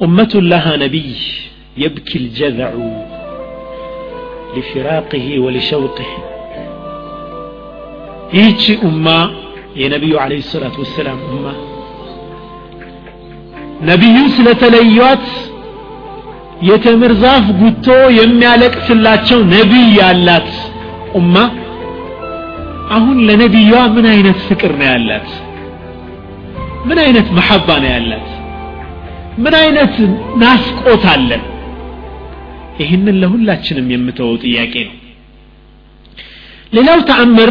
أمة لها نبي يبكي الجذع لفراقه ولشوقه ይህቺ ኡማ የነቢዩ አለ ሰላቱ ወሰላም ኡማ ነቢዩ ስለተለዩት የተምር ዛፍ ጉቶ የሚያለቅስላቸው ነቢይ ያላት ኡማ አሁን ለነቢዩዋ ምን አይነት ፍቅር ነው ያላት ምን አይነት መሐባ ነው ያላት ምን አይነት ናፍቆት አለን? ይህንን ለሁላችንም የምተወው ጥያቄ ነው። ሌላው ተአምር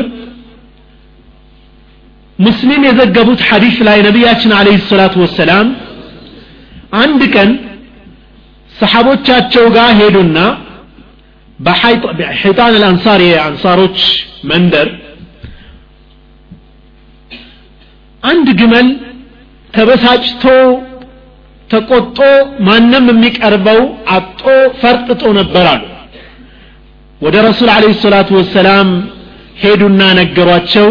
ሙስሊም የዘገቡት ሐዲስ ላይ ነቢያችን አለህ ሰላቱ ወሰላም አንድ ቀን ሰሓቦቻቸው ጋር ሄዱና በሐይጣን አልአንሳር የአንሳሮች መንደር አንድ ግመል ተበሳጭቶ ተቆጦ ማንም የሚቀርበው አጦ ፈርጥጦ ነበር አሉ። ወደ ረሱል አለ ሰላቱ ወሰላም ሄዱና ነገሯቸው።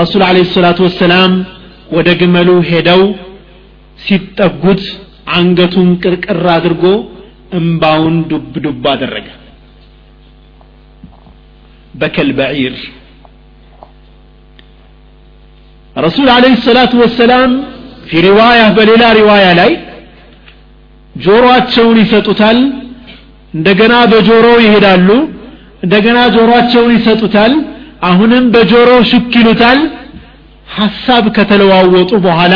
ረሱል አለ ሰላቱ ወሰላም ወደ ግመሉ ሄደው ሲጠጉት አንገቱን ቅርቅር አድርጎ እምባውን ዱብ ዱብ አደረገ። በከል በዒር ረሱል አለህ ሰላቱ ወሰላም ፊ ሪዋያ በሌላ ሪዋያ ላይ ጆሮአቸውን ይሰጡታል እንደገና በጆሮ ይሄዳሉ እንደገና ጆሮአቸውን ይሰጡታል አሁንም በጆሮ ሹክ ይሉታል ሐሳብ ከተለዋወጡ በኋላ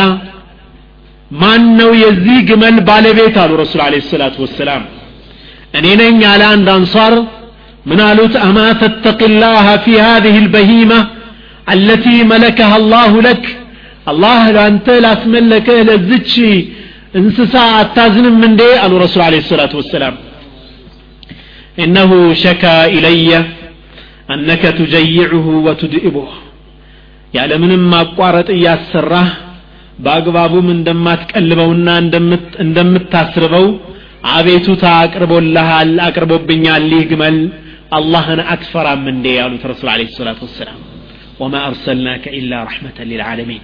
ማን ነው የዚህ ግመል ባለቤት አሉ ረሱል አለ ሰላቱ ወሰላም እኔ ነኝ አለ አንድ አንሷር ምን አሉት አማ ተተቂላህ ፊ هذه البهيمة التي ملكها الله لك الله ለአንተ ላስመለከህ ለዝች እንስሳ አታዝንም እንዴ አሉ ረሱል አለ ሰላቱ ወሰላም إنه شكى إلي أنك تجيعه وتدئبه ያለምንም ማቋረጥ እያሰራህ በአግባቡም እንደማትቀልበውና እንደምታስርበው አቤቱታ አቅርቦልሃል አቅርቦብኛል ይህ ግመል አላህን አትፈራም እንዴ ያሉት ረሱል አለ ሰላት ወሰላም ወማ አርሰልናከ ኢላ ረሕመተን ልልዓለሚን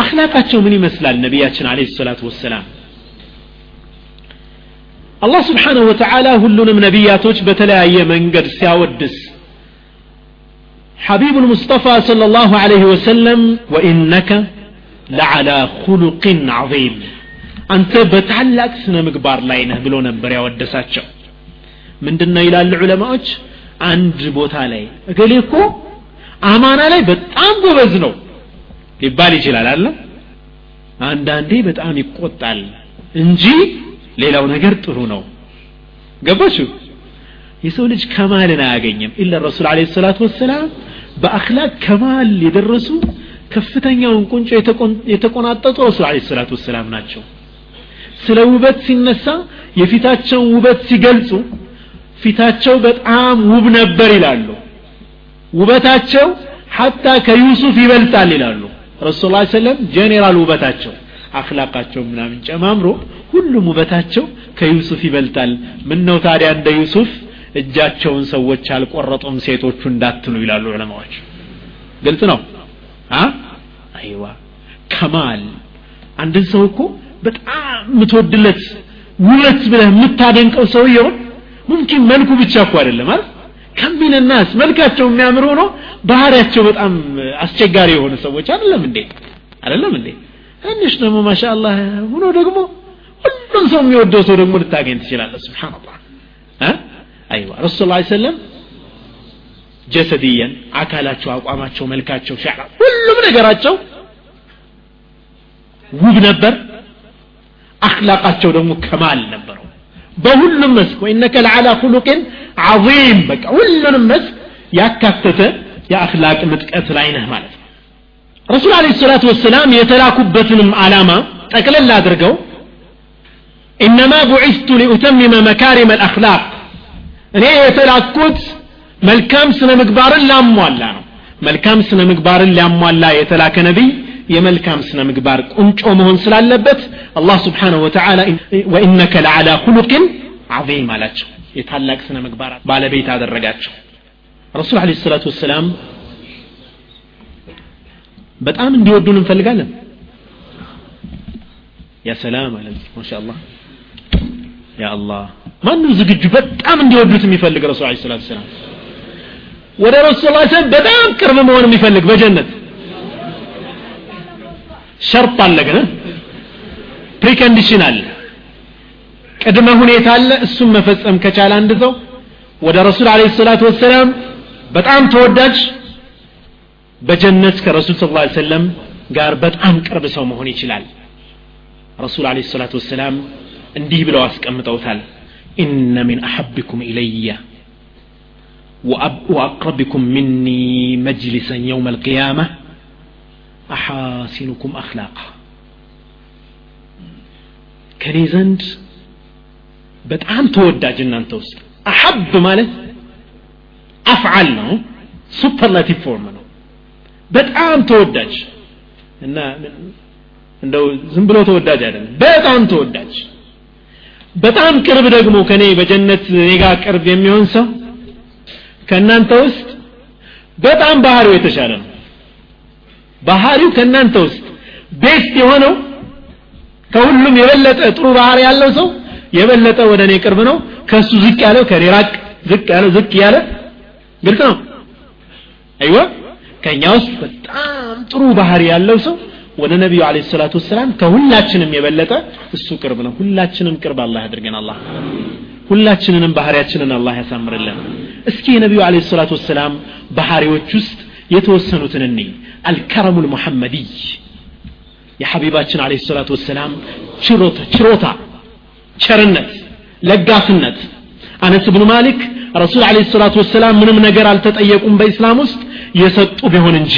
አክላቃቸው ምን ይመስላል ነቢያችን አለ ሰላት ወሰላም አላህ ስብሓንሁ ወተዓላ ሁሉንም ነቢያቶች በተለያየ መንገድ ሲያወድስ حبيب المصطفى صلى الله عليه وسلم وإنك لعلى خلق عظيم أنت بتعلق سنة مقبار لاينه بلو نبر يا ودساتشو من دنا إلى العلماء عند بوتا لاي قال يكو أمانة لاي بتعام بوزنو ሊባል ይችላል አለ አንዳንዴ በጣም ይቆጣል እንጂ ሌላው ነገር ጥሩ ነው። ገባችሁ? የሰው ልጅ ከማልን አያገኝም። ኢለ ረሱል አለ ሰላት ወሰላም በአክላቅ ከማል የደረሱ ከፍተኛውን ቁንጮ የተቆናጠጡ ረሱል አለ ሰላት ወሰላም ናቸው። ስለ ውበት ሲነሳ የፊታቸውን ውበት ሲገልጹ ፊታቸው በጣም ውብ ነበር ይላሉ። ውበታቸው ሐታ ከዩሱፍ ይበልጣል ይላሉ። ረሱል ላ ሰለም ጄኔራል ውበታቸው አክላቃቸው ምናምን ጨማምሮ ሁሉም ውበታቸው ከዩሱፍ ይበልጣል። ምን ነው ታዲያ እንደ ዩሱፍ እጃቸውን ሰዎች አልቆረጡም ሴቶቹ እንዳትሉ ይላሉ ዑለማዎች። ግልጽ ነው? አይዋ ከማል አንድን ሰው እኮ በጣም የምትወድለት ውበት ብለህ የምታደንቀው ሰውየውን ሙምኪን መልኩ ብቻ እኮ አይደለም አይደል ከሚን ናስ መልካቸው የሚያምር ሆኖ ባህሪያቸው በጣም አስቸጋሪ የሆኑ ሰዎች አይደለም እንዴ? አይደለም እንዴ? ትንሽ ደግሞ ማሻአላህ ሆኖ ደግሞ ሁሉም ሰው የሚወደው ሰው ደግሞ ልታገኝ ትችላለህ። ስብሓንላህ አይዋ ረሱል ላ ሰለም ጀሰድየን አካላቸው አቋማቸው መልካቸው ሻዕራ ሁሉም ነገራቸው ውብ ነበር። አክላቃቸው ደግሞ ከማል ነበረው በሁሉም መስክ ወኢነከ ለዓላ ኩሉቅን ዓظም በቃ ሁሉንም መስክ ያካተተ የአክላቅ ምጥቀት ላይ ነህ ማለት ነው። ረሱል አለ ሰላት ወሰላም የተላኩበትንም ዓላማ ጠቅለል አድርገው ኢነማ ቡዒስቱ ሊኡተሚመ መካሪመ አልአክላቅ እኔ የተላኩት መልካም ስነ ምግባርን ላሟላ ነው። መልካም ስነ ምግባርን ሊያሟላ የተላከ ነቢይ የመልካም ስነ ምግባር ቁንጮ መሆን ስላለበት አላህ ስብሓንሁ ወተዓላ ወኢነከ ለዓላ ሁሉቅን ዓظም አላቸው። የታላቅ ስነ ምግባር ባለቤት አደረጋቸው። ረሱል عليه الصلاة والسلام በጣም እንዲወዱን እንፈልጋለን። يا سلام አለ ማሻአላህ። يا الله። ማንም ዝግጁ በጣም እንዲወዱት የሚፈልግ ረሱል عليه الصلاة والسلام ወደ ረሱል صلى الله عليه وسلم በጣም ቅርብ መሆን የሚፈልግ በጀነት ሸርጥ አለ ግን ፕሪኮንዲሽን አለ ቅድመ ሁኔታ አለ እሱም መፈጸም ከቻለ አንድ ሰው ወደ ረሱል አለይሂ ሰላቱ ወሰላም በጣም ተወዳጅ በጀነት ከረሱል ስ ላ ሰለም ጋር በጣም ቅርብ ሰው መሆን ይችላል ረሱል አለይሂ ሰላቱ ወሰላም እንዲህ ብለው አስቀምጠውታል ኢነ ሚን አሐብኩም ኢለየ وأقربكم مني مجلسا يوم القيامة አሓሲኑኩም አክላቃ ከኔ ዘንድ በጣም ተወዳጅ እናንተ ውስጥ أحب ማለት أفعل ነው superlative form ነው። በጣም ተወዳጅ እና እንደው ዝም ብሎ ተወዳጅ አይደለም በጣም ተወዳጅ። በጣም ቅርብ ደግሞ ከኔ በጀነት ኔጋ ቅርብ የሚሆን ሰው ከእናንተ ውስጥ በጣም ባህሪው የተሻለ ነው። ባህሪው ከእናንተ ውስጥ ቤስት የሆነው ከሁሉም የበለጠ ጥሩ ባህሪ ያለው ሰው የበለጠ ወደ እኔ ቅርብ ነው። ከሱ ዝቅ ያለው ከኔ ራቅ ዝቅ ያለው ዝቅ ያለ ግልጽ ነው። አይዋ ከኛ ውስጥ በጣም ጥሩ ባህሪ ያለው ሰው ወደ ነቢዩ አለ ሰላቱ ወሰላም ከሁላችንም የበለጠ እሱ ቅርብ ነው። ሁላችንም ቅርብ አላህ ያድርገን አላህ። ሁላችንንም ባህሪያችንን አላህ ያሳምርልን። እስኪ የነቢዩ አለ ሰላቱ ወሰላም ባህሪዎች ውስጥ የተወሰኑትን እንይ አልከረሙ ልሙሐመድይ የሐቢባችን አለ ሰላቱ ወሰላም ችሮታ ችሮታ ቸርነት ለጋስነት አነስ ብኑ ማሊክ ረሱል አለ ሰላቱ ወሰላም ምንም ነገር አልተጠየቁም በኢስላም ውስጥ የሰጡ ቢሆን እንጂ።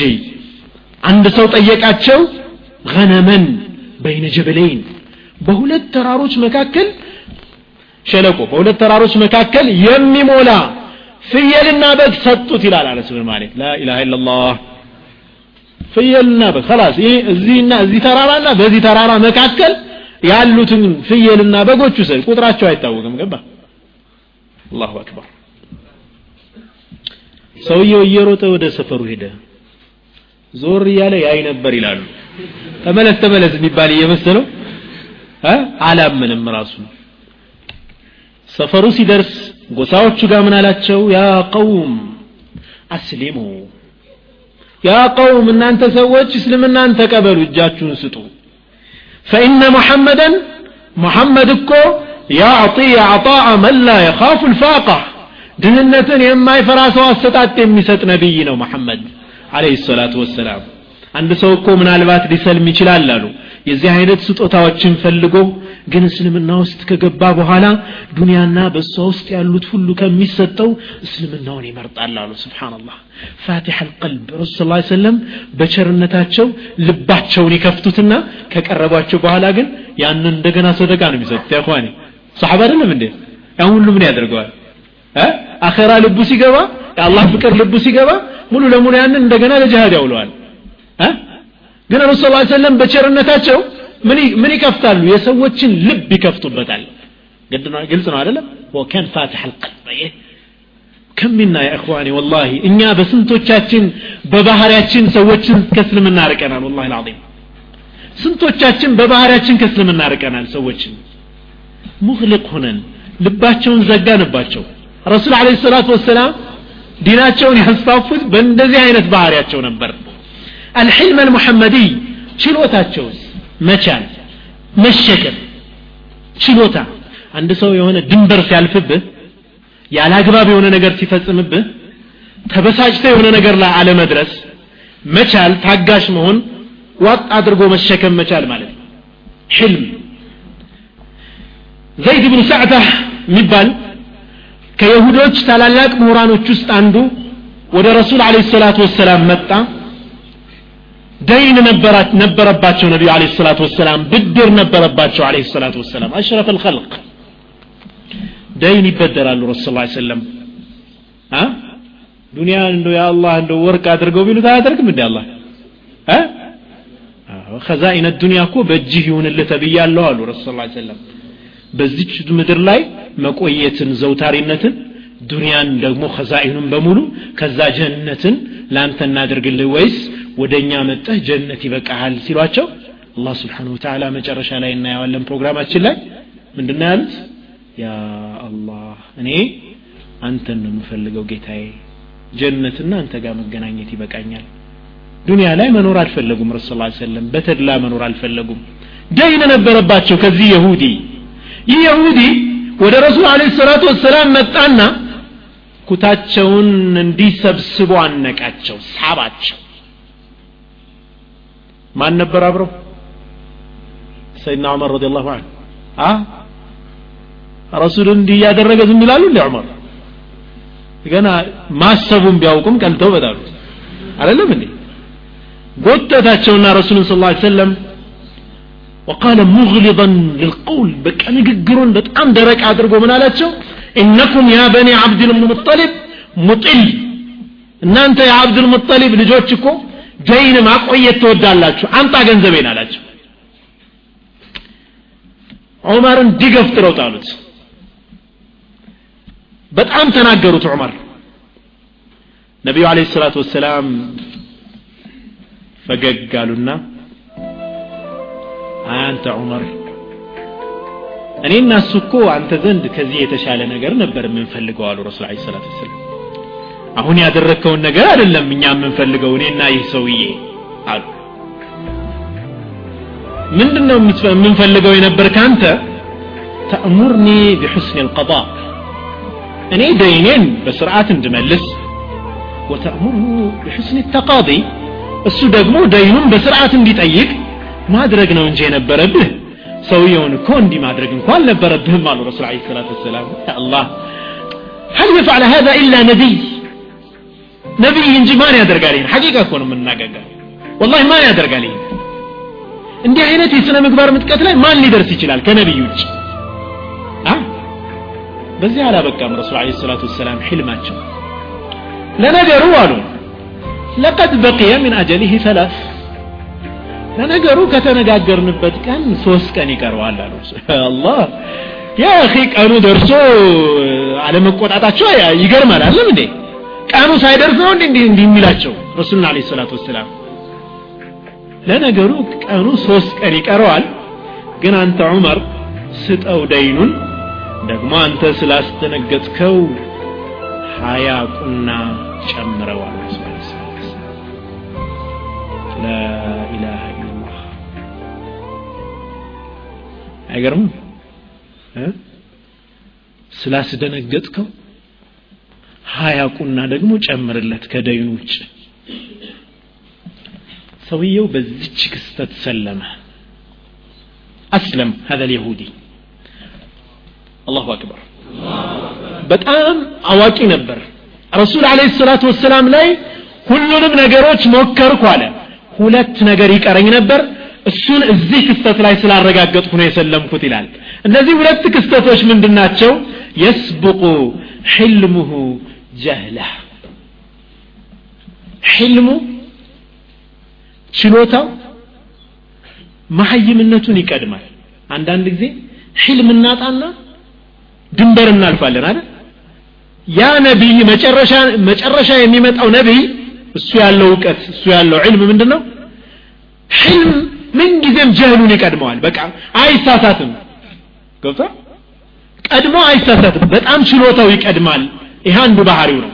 አንድ ሰው ጠየቃቸው ገነመን በይነ ጀበለይን. በሁለት ተራሮች መካከል ሸለቆ በሁለት ተራሮች መካከል የሚሞላ ፍየልና በግ ሰጡት ይላል አነስ ብን ማሊክ ላኢላሃ ኢላላህ ፍየልና በግ خلاص ይሄ እዚህና እዚህ ተራራና በዚህ ተራራ መካከል ያሉትን ፍየልና በጎቹ ሰ ቁጥራቸው አይታወቅም ገባ አላሁ አክበር ሰውየው እየሮጠ ወደ ሰፈሩ ሄደ ዞር እያለ ያይ ነበር ይላሉ ተመለስ ተመለስ የሚባል እየመሰለው አላምንም ራሱ ሰፈሩ ሲደርስ ጎሳዎቹ ጋር ምን አላቸው? ያ ቀውም አስሊሙ። ያ ቀውም እናንተ ሰዎች እስልምናን ተቀበሉ እጃችሁን ስጡ። ፈኢነ ሙሐመደን ሙሐመድ እኮ ያዕጢ አጣአ መን ላ የኻፉ ልፋቃ ድህነትን የማይፈራ ሰው አሰጣጥ የሚሰጥ ነቢይ ነው መሐመድ አለህ ሰላቱ ወሰላም አንድ ሰው እኮ ምናልባት ሊሰልም ይችላል አሉ። የዚህ አይነት ስጦታዎችን ፈልጎ ግን እስልምና ውስጥ ከገባ በኋላ ዱንያና በእሷ ውስጥ ያሉት ሁሉ ከሚሰጠው እስልምናውን ይመርጣል አሉ። ስብሓንላህ ፋቲሐ አልቀልብ ረሱ ስ ሰለም በቸርነታቸው ልባቸውን ይከፍቱትና ከቀረቧቸው በኋላ ግን ያንን እንደገና ሰደቃ ነው የሚሰጡት። ያኳኔ ሰሓባ አይደለም እንዴ? ያን ሁሉ ምን ያደርገዋል? አኼራ ልቡ ሲገባ የአላህ ፍቅር ልቡ ሲገባ ሙሉ ለሙሉ ያንን እንደገና ለጅሃድ ያውለዋል ግን ረሱ ስ ሰለም በቸርነታቸው ምን ይከፍታሉ? የሰዎችን ልብ ይከፍቱበታል። ግልጽ ነው አይደለም? ወከን ፋትሐ አልቀልብ ከሚና ያ እኽዋኒ ወላሂ እኛ በስንቶቻችን በባህሪያችን ሰዎችን ከእስልምና ርቀናል? ወላሂ ልዓዚም ስንቶቻችን በባህሪያችን ከእስልምና ርቀናል? ሰዎችን ሙክልቅ ሆነን ልባቸውን ዘጋንባቸው። ረሱል አለ ሰላቱ ወሰላም ዲናቸውን ያስፋፉት በእንደዚህ አይነት ባህሪያቸው ነበር አልሕልም አልሙሐመዲይ ችሎታቸውስ? መቻል መሸከም ችሎታ። አንድ ሰው የሆነ ድንበር ሲያልፍብህ ያለ አግባብ የሆነ ነገር ሲፈጽምብህ ተበሳጭተ የሆነ ነገር ላይ አለመድረስ መቻል ታጋሽ መሆን ዋጥ አድርጎ መሸከም መቻል ማለት ነው። ሕልም። ዘይድ ብኑ ሳዕታ የሚባል ከይሁዶች ታላላቅ ምሁራኖች ውስጥ አንዱ ወደ ረሱል አለ ሰላቱ ወሰላም መጣ ደይን ነበረባቸው ነቢዩ አለ ሰላቱ ወሰላም ብድር ነበረባቸው አለ ሰላቱ ወሰላም። አሽረፍ ልከልቅ ደይን ይበደራሉ ረሱ ስ ሰለም ዱኒያ እንደ የአላህ እንደ ወርቅ አድርገው ቢሉት አያደርግም እንዲ አላህ? ከዛኢነ ዱኒያ እኮ በእጅህ ይሁንልህ ተብያለሁ አሉ ረሱ ስ ሰለም በዚች ምድር ላይ መቆየትን ዘውታሪነትን ዱንያን ደግሞ ከዛኢኑን በሙሉ ከዛ ጀነትን ለአንተ እናደርግልህ ወይስ ወደ እኛ መጠህ ጀነት ይበቃሃል ሲሏቸው አላህ ስብሓን ወተዓላ መጨረሻ ላይ እናየዋለን ፕሮግራማችን ላይ። ምንድነው ያሉት? ያ አላህ እኔ አንተን ነው የምፈልገው ጌታዬ ጀነትና አንተ ጋር መገናኘት ይበቃኛል። ዱንያ ላይ መኖር አልፈለጉም ረሱ ስ ሰለም በተድላ መኖር አልፈለጉም። ደይን ነበረባቸው ከዚህ የሁዲ። ይህ የሁዲ ወደ ረሱል አለ ሰላቱ ወሰላም መጣና ኩታቸውን እንዲሰብስቡ አነቃቸው ሳባቸው ማን ነበር አብረው ሰይድና ዑመር ረዲ ላሁ አንሁ አ ረሱልን እንዲህ እያደረገ ዝም ይላሉ እንዲ ዑመር ገና ማሰቡን ቢያውቁም ቀልተው በጣሉት አይደለም እንዴ ጎተታቸውና ረሱልን ስለ ላ ሰለም وقال مغلظا للقول በቃ ንግግሩን በጣም ደረቅ አድርጎ ምን አላቸው ኢነኩም ያ በኒ አብድ ልሙጠሊብ ሙጢል እናንተ የአብድ ልሙጠሊብ ልጆች እኮ ደይን ማቆየት ትወዳላችሁ። አንጣ ገንዘቤን አላቸው። ዑመርን ዲገፍትረው ጣሉት። በጣም ተናገሩት ዑመር። ነቢዩ አለ ሰላቱ ወሰላም ፈገግ አሉና አንተ ዑመር እሱ እኮ አንተ ዘንድ ከዚህ የተሻለ ነገር ነበር የምንፈልገው አሉ ረሱል ለ ሰላት ወሰላም አሁን ያደረግከውን ነገር አይደለም እኛ የምንፈልገው እኔና ይህ ሰውዬ አሉ ምንድን ነው የምንፈልገው የነበር ከአንተ ተእሙርኒ ቢሑስን ልቀض እኔ ደይኔን በስርዓት እንድመልስ ወተእሙርሁ ቢሑስን ተቃዲ እሱ ደግሞ ደይኑን በስርዓት እንዲጠይቅ ማድረግ ነው እንጂ የነበረብህ ሰውየውን እኮ እንዲህ ማድረግ እንኳ አልነበረብህም አሉ ረሱል ለ ሰላት ወሰላም አላህ هل يفعل هذا إلا نبي ነቢይ እንጂ ማን ያደርጋል? ይህን ሐቂቃ እኮ ነው የምናገገር ወላሂ ማን ያደርጋል ይህን እንዲህ አይነት የሥነ ምግባር ምጥቀት ላይ ማን ሊደርስ ይችላል ከነቢይ ውጭ በዚህ አላበቃም ረሱል ለ ሰላት ወሰላም ሕልማቸው ለነገሩ አሉ ለቀድ በቅየ ምን አጀሊህ ሰላስ። ለነገሩ ከተነጋገርንበት ቀን ሶስት ቀን ይቀረዋል አሉ። አላህ ያ ቀኑ ደርሶ አለመቆጣታቸው ይገርማል አለም እንዴ ቀኑ ሳይደርስ ነው እንዴ እንዲህ የሚላቸው? ረሱልና አለ ሰላት ወሰላም። ለነገሩ ቀኑ ሶስት ቀን ይቀረዋል። ግን አንተ ዑመር ስጠው ደይኑን ደግሞ አንተ ስላስደነገጥከው ሀያ ቁና ጨምረዋል። ላኢላሃ ኢላላህ አይገርምም? ስላስደነገጥከው ሀያ ቁና ደግሞ ጨምርለት ከደይኑ ውጭ ሰውየው በዚች ክስተት ሰለመ አስለም هذا اليهودي አላሁ አክበር በጣም አዋቂ ነበር ረሱል አለ ሰላቱ ወሰላም ላይ ሁሉንም ነገሮች ሞከርኩ አለ ሁለት ነገር ይቀረኝ ነበር እሱን እዚህ ክስተት ላይ ስላረጋገጥኩ ነው የሰለምኩት ይላል እነዚህ ሁለት ክስተቶች ምንድናቸው የስብቁ ሕልሙሁ ጀህላ ሕልሙ ችሎታው መሐይምነቱን ይቀድማል። አንዳንድ ጊዜ ሕልም እናጣና ድንበር እናልፋለን አይደል? ያ ነቢይ መጨረሻ የሚመጣው ነቢይ እሱ ያለው እውቀት እሱ ያለው ዕልም ምንድን ነው ሕልም ምንጊዜም ጀህሉን ይቀድመዋል። በቃ አይሳሳትም። ገብታ ቀድሞ አይሳሳትም። በጣም ችሎታው ይቀድማል ይህ አንዱ ባህሪው ነው።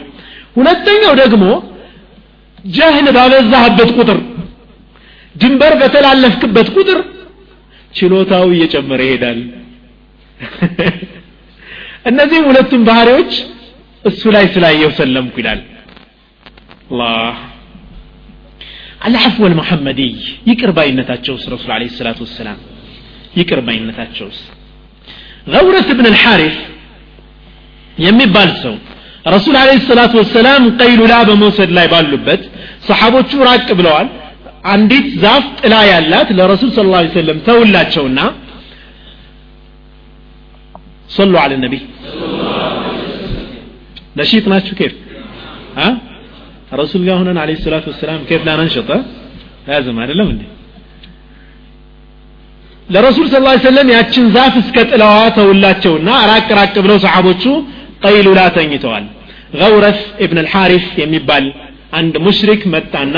ሁለተኛው ደግሞ ጀህል ባበዛህበት ቁጥር ድንበር በተላለፍክበት ቁጥር ችሎታው እየጨመረ ይሄዳል። እነዚህም ሁለቱም ባህሪዎች እሱ ላይ ስላየው ሰለምኩ ይላል። አላህ አልዓፍወ ልሙሐመድይ ይቅር ባይነታቸውስ ረሱል አለ ሰላት ወሰላም ይቅር ባይነታቸውስ ገውረት ብን ልሓሪፍ የሚባል ሰው ረሱል አለ ሰላት ወሰላም ቀይሉላ በመውሰድ ላይ ባሉበት ሰሓቦቹ ራቅ ብለዋል። አንዲት ዛፍ ጥላ ያላት ለረሱል ስ ላ ሰለም ተውላቸውና ሰሉ አለ ነቢ። ነሺጥ ናችሁ? ኬፍ? ረሱል ጋር ሆነን አለ ሰላት ወሰላም ኬፍ ላነንሸጠ ያዝም አይደለም እንዴ? ለረሱል ስ ላ ሰለም ያችን ዛፍ እስከ ጥላዋ ተውላቸውና ራቅ ራቅ ብለው ሰሓቦቹ ቀይሉላ ተኝተዋል ገውረፍ ኢብን አልሓሪፍ የሚባል አንድ ሙሽሪክ መጣና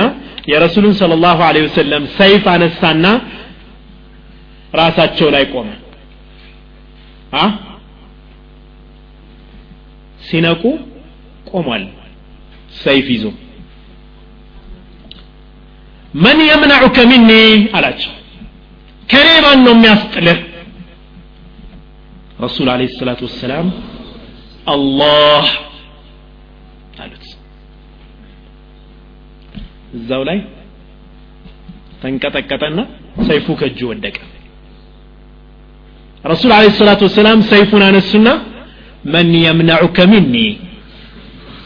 የረሱሉን ስለ ላሁ ለ ወሰለም ሰይፍ አነሳና ራሳቸው ላይ ቆመ አ ሲነቁ ቆሟል ሰይፍ ይዞ መን የምነዑከ ሚኒ አላቸው ከኔ ማን ነው የሚያስጥልህ ረሱል አለ ሰላቱ ወሰላም አላህ አሉት። እዛው ላይ ተንቀጠቀጠና ሰይፉ ከእጁ ወደቀ። ረሱል አለ ሰላቱ ወሰላም ሰይፉን አነሱና መን የምነዑከ ሚኒ?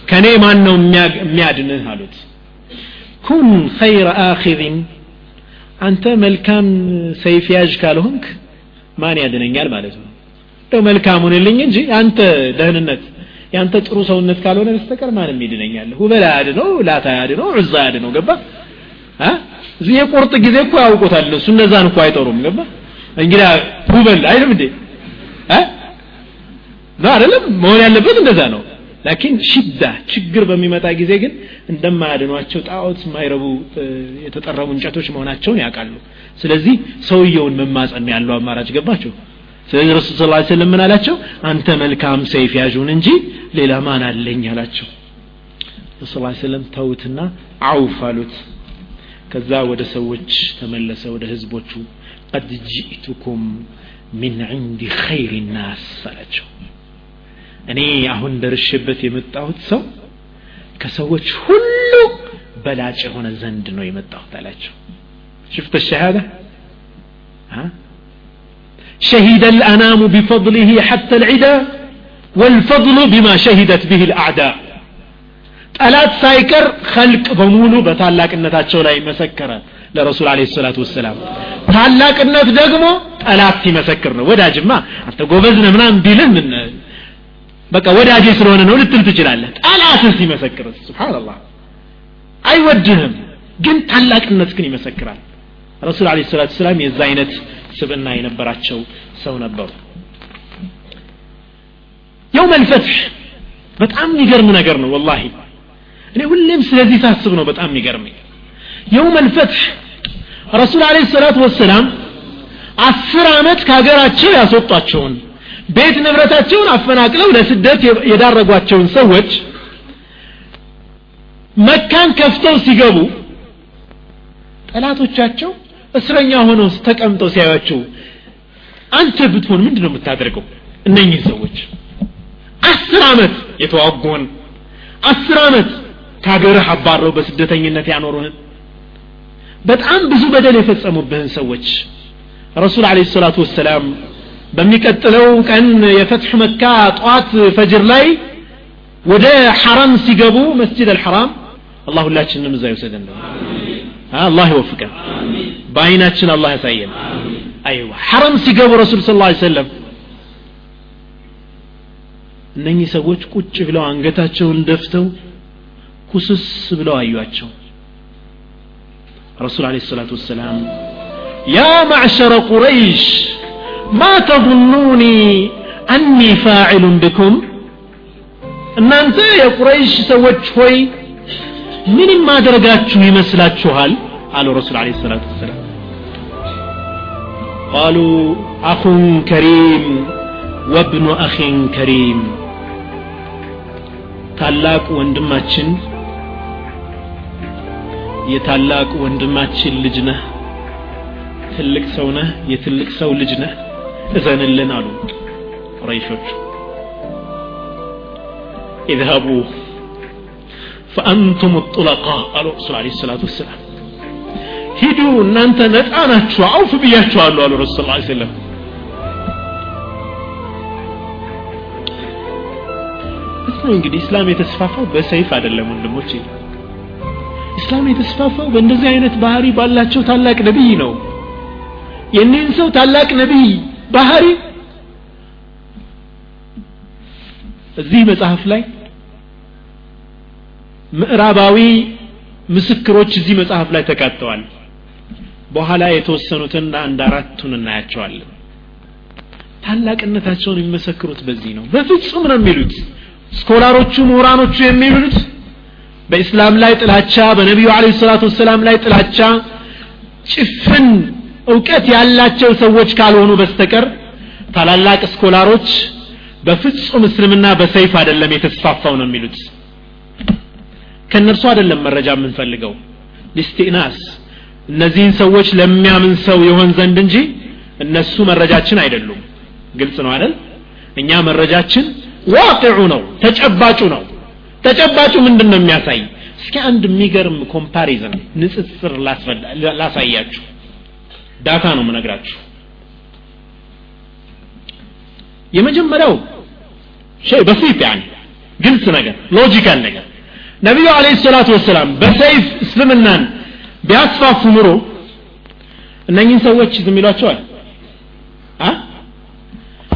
ከኔ ማን ነው የሚያድንህ? አሉት። ኩን ኸይረ አኺዝን አንተ መልካም ሰይፍ ያዥ ካልሆንክ ማን ያድነኛል? ማለት ነው ሁንልኝ እንጂ አንተ ደህንነት ያንተ ጥሩ ሰውነት ካልሆነ በስተቀር ማንም ይድነኛል። ሁበል ያድነው ላታ ያድነው ዑዛ ያድነው። ገባ? የቁርጥ ጊዜ እኮ ያውቁታል እነሱ እነዛን እኮ አይጠሩም። ገባ? እንግዲህ ሁበል አይደለም እንዴ? ነው አይደለም? መሆን ያለበት እንደዛ ነው። ላኪን ሽዳ ችግር በሚመጣ ጊዜ ግን እንደማያድኗቸው ጣዖት የማይረቡ የተጠረቡ እንጨቶች መሆናቸውን ያውቃሉ። ስለዚህ ሰውየውን መማጸን ያለው አማራጭ ገባቸው ስለዚህ ረሱል ስ ሰለም ምን አላቸው? አንተ መልካም ሰይፍ ያዡን እንጂ ሌላ ማን አለኝ አላቸው። ረሱል ሰለም ተውትና አውፍ አሉት። ከዛ ወደ ሰዎች ተመለሰ ወደ ህዝቦቹ ቀድ ጂእቱኩም ሚን ዕንዲ ኸይር ናስ አላቸው። እኔ አሁን ደርሽበት የመጣሁት ሰው ከሰዎች ሁሉ በላጭ የሆነ ዘንድ ነው የመጣሁት አላቸው። ሽፍተ ሸሃዳ شهد الأنام بفضله حتى العدا والفضل بما شهدت به الأعداء ጠላት ሳይቀር ኸልቅ በሙሉ በታላቅነታቸው ላይ መሰከረ ለረሱል አለ ሰላቱ ወሰላም ታላቅነት ደግሞ ጠላት ሲመሰክር ነው ወዳጅማ አንተ ጎበዝ ነህ ምናምን ቢልህ ምን በቃ ወዳጄ ስለሆነ ነው ልትል ትችላለህ ጠላትህ ሲመሰክር ስብሓንላህ አይወድህም ግን ታላቅነት ግን ይመሰክራል ረሱል አለ ሰላቱ ሰላም የዛ አይነት ስብና የነበራቸው ሰው ነበሩ። የውም አልፈትሕ በጣም የሚገርም ነገር ነው ወላሂ። እኔ ሁሌም ስለዚህ ሳስብ ነው በጣም የሚገርመኝ። የውም አልፈትሕ ረሱል አለ ሰላቱ ወሰላም አስር ዓመት ከሀገራቸው ያስወጧቸውን ቤት ንብረታቸውን አፈናቅለው ለስደት የዳረጓቸውን ሰዎች መካን ከፍተው ሲገቡ ጠላቶቻቸው እስረኛ ሆነው ተቀምጠው ሲያዩቸው አንተ ብትሆን ምንድን ነው የምታደርገው? እነኚህ ሰዎች አስር ዓመት የተዋጉን አስር ዓመት ከሀገርህ አባረው በስደተኝነት ያኖሩህን በጣም ብዙ በደል የፈጸሙብህን ሰዎች ረሱል አለ ሰላቱ ወሰላም በሚቀጥለው ቀን የፈትሕ መካ ጠዋት ፈጅር ላይ ወደ ሐረም ሲገቡ መስጂድ አልሐራም አላህ ሁላችንም እዛ ይውሰደን አላህ ይወፍቀን በአይናችን አላህ ያሳየን አይዋ ሐረም ሲገቡ ረሱል ስ ላ ሰለም እነኚህ ሰዎች ቁጭ ብለው አንገታቸውን ደፍተው ኩስስ ብለው አዩአቸው ረሱል አለ ሰላቱ ወሰላም ያ ማዕሸረ ቁረይሽ ما تظنوني أني فاعل بكم እናንተ የቁረይሽ ሰዎች ሆይ ምንም ማድረጋችሁ ይመስላችኋል አሉ ረሱል አለ ሰላት ወሰላም ቃሉ አኹን ከሪም ወብኑ አኺን ከሪም ታላቅ ወንድማችን የታላቅ ወንድማችን ልጅ ነህ ትልቅ ሰው ነህ የትልቅ ሰው ልጅ ነህ እዘንልን አሉ ቁረይሾቹ اذهبوا فأنتم الطلقاء قالوا رسول عليه الصلاة والسلام. هدو نانتا نتانا تشعوف بياتشو قالوا رسول الله صلى الله عليه وسلم እስኪ እንግዲህ እስላም የተስፋፋው በሰይፍ አይደለም ወንድሞች እስላም የተስፋፋው በእንደዚህ አይነት ባህሪ ባላቸው ታላቅ ነብይ ነው። የኔን ሰው ታላቅ ነብይ ባህሪ እዚህ መጽሐፍ ላይ ምዕራባዊ ምስክሮች እዚህ መጽሐፍ ላይ ተካተዋል። በኋላ የተወሰኑትን አንድ አራቱን እናያቸዋለን። ታላቅነታቸውን የሚመሰክሩት በዚህ ነው። በፍጹም ነው የሚሉት። ስኮላሮቹ ምሁራኖቹ የሚሉት በኢስላም ላይ ጥላቻ በነቢዩ አለ ሰላቱ ወሰላም ላይ ጥላቻ ጭፍን እውቀት ያላቸው ሰዎች ካልሆኑ በስተቀር ታላላቅ ስኮላሮች በፍጹም እስልምና በሰይፍ አይደለም የተስፋፋው ነው የሚሉት ከእነርሱ አይደለም መረጃ የምንፈልገው። ሊስቲናስ እነዚህን ሰዎች ለሚያምን ሰው ይሆን ዘንድ እንጂ እነሱ መረጃችን አይደሉም። ግልጽ ነው አይደል? እኛ መረጃችን ዋቅዑ ነው ተጨባጩ ነው። ተጨባጩ ምንድን ነው የሚያሳይ? እስኪ አንድ የሚገርም comparison ንጽጽር ላሳያችሁ። data ነው ምነግራችሁ የመጀመሪያው شيء بسيط يعني ግልጽ ነገር logical ነገር ነቢዩ عليه الصلاة والسلام በሰይፍ እስልምናን ቢያስፋፉ ኑሮ እነኝህን ሰዎች ዝም ይሏቸዋል?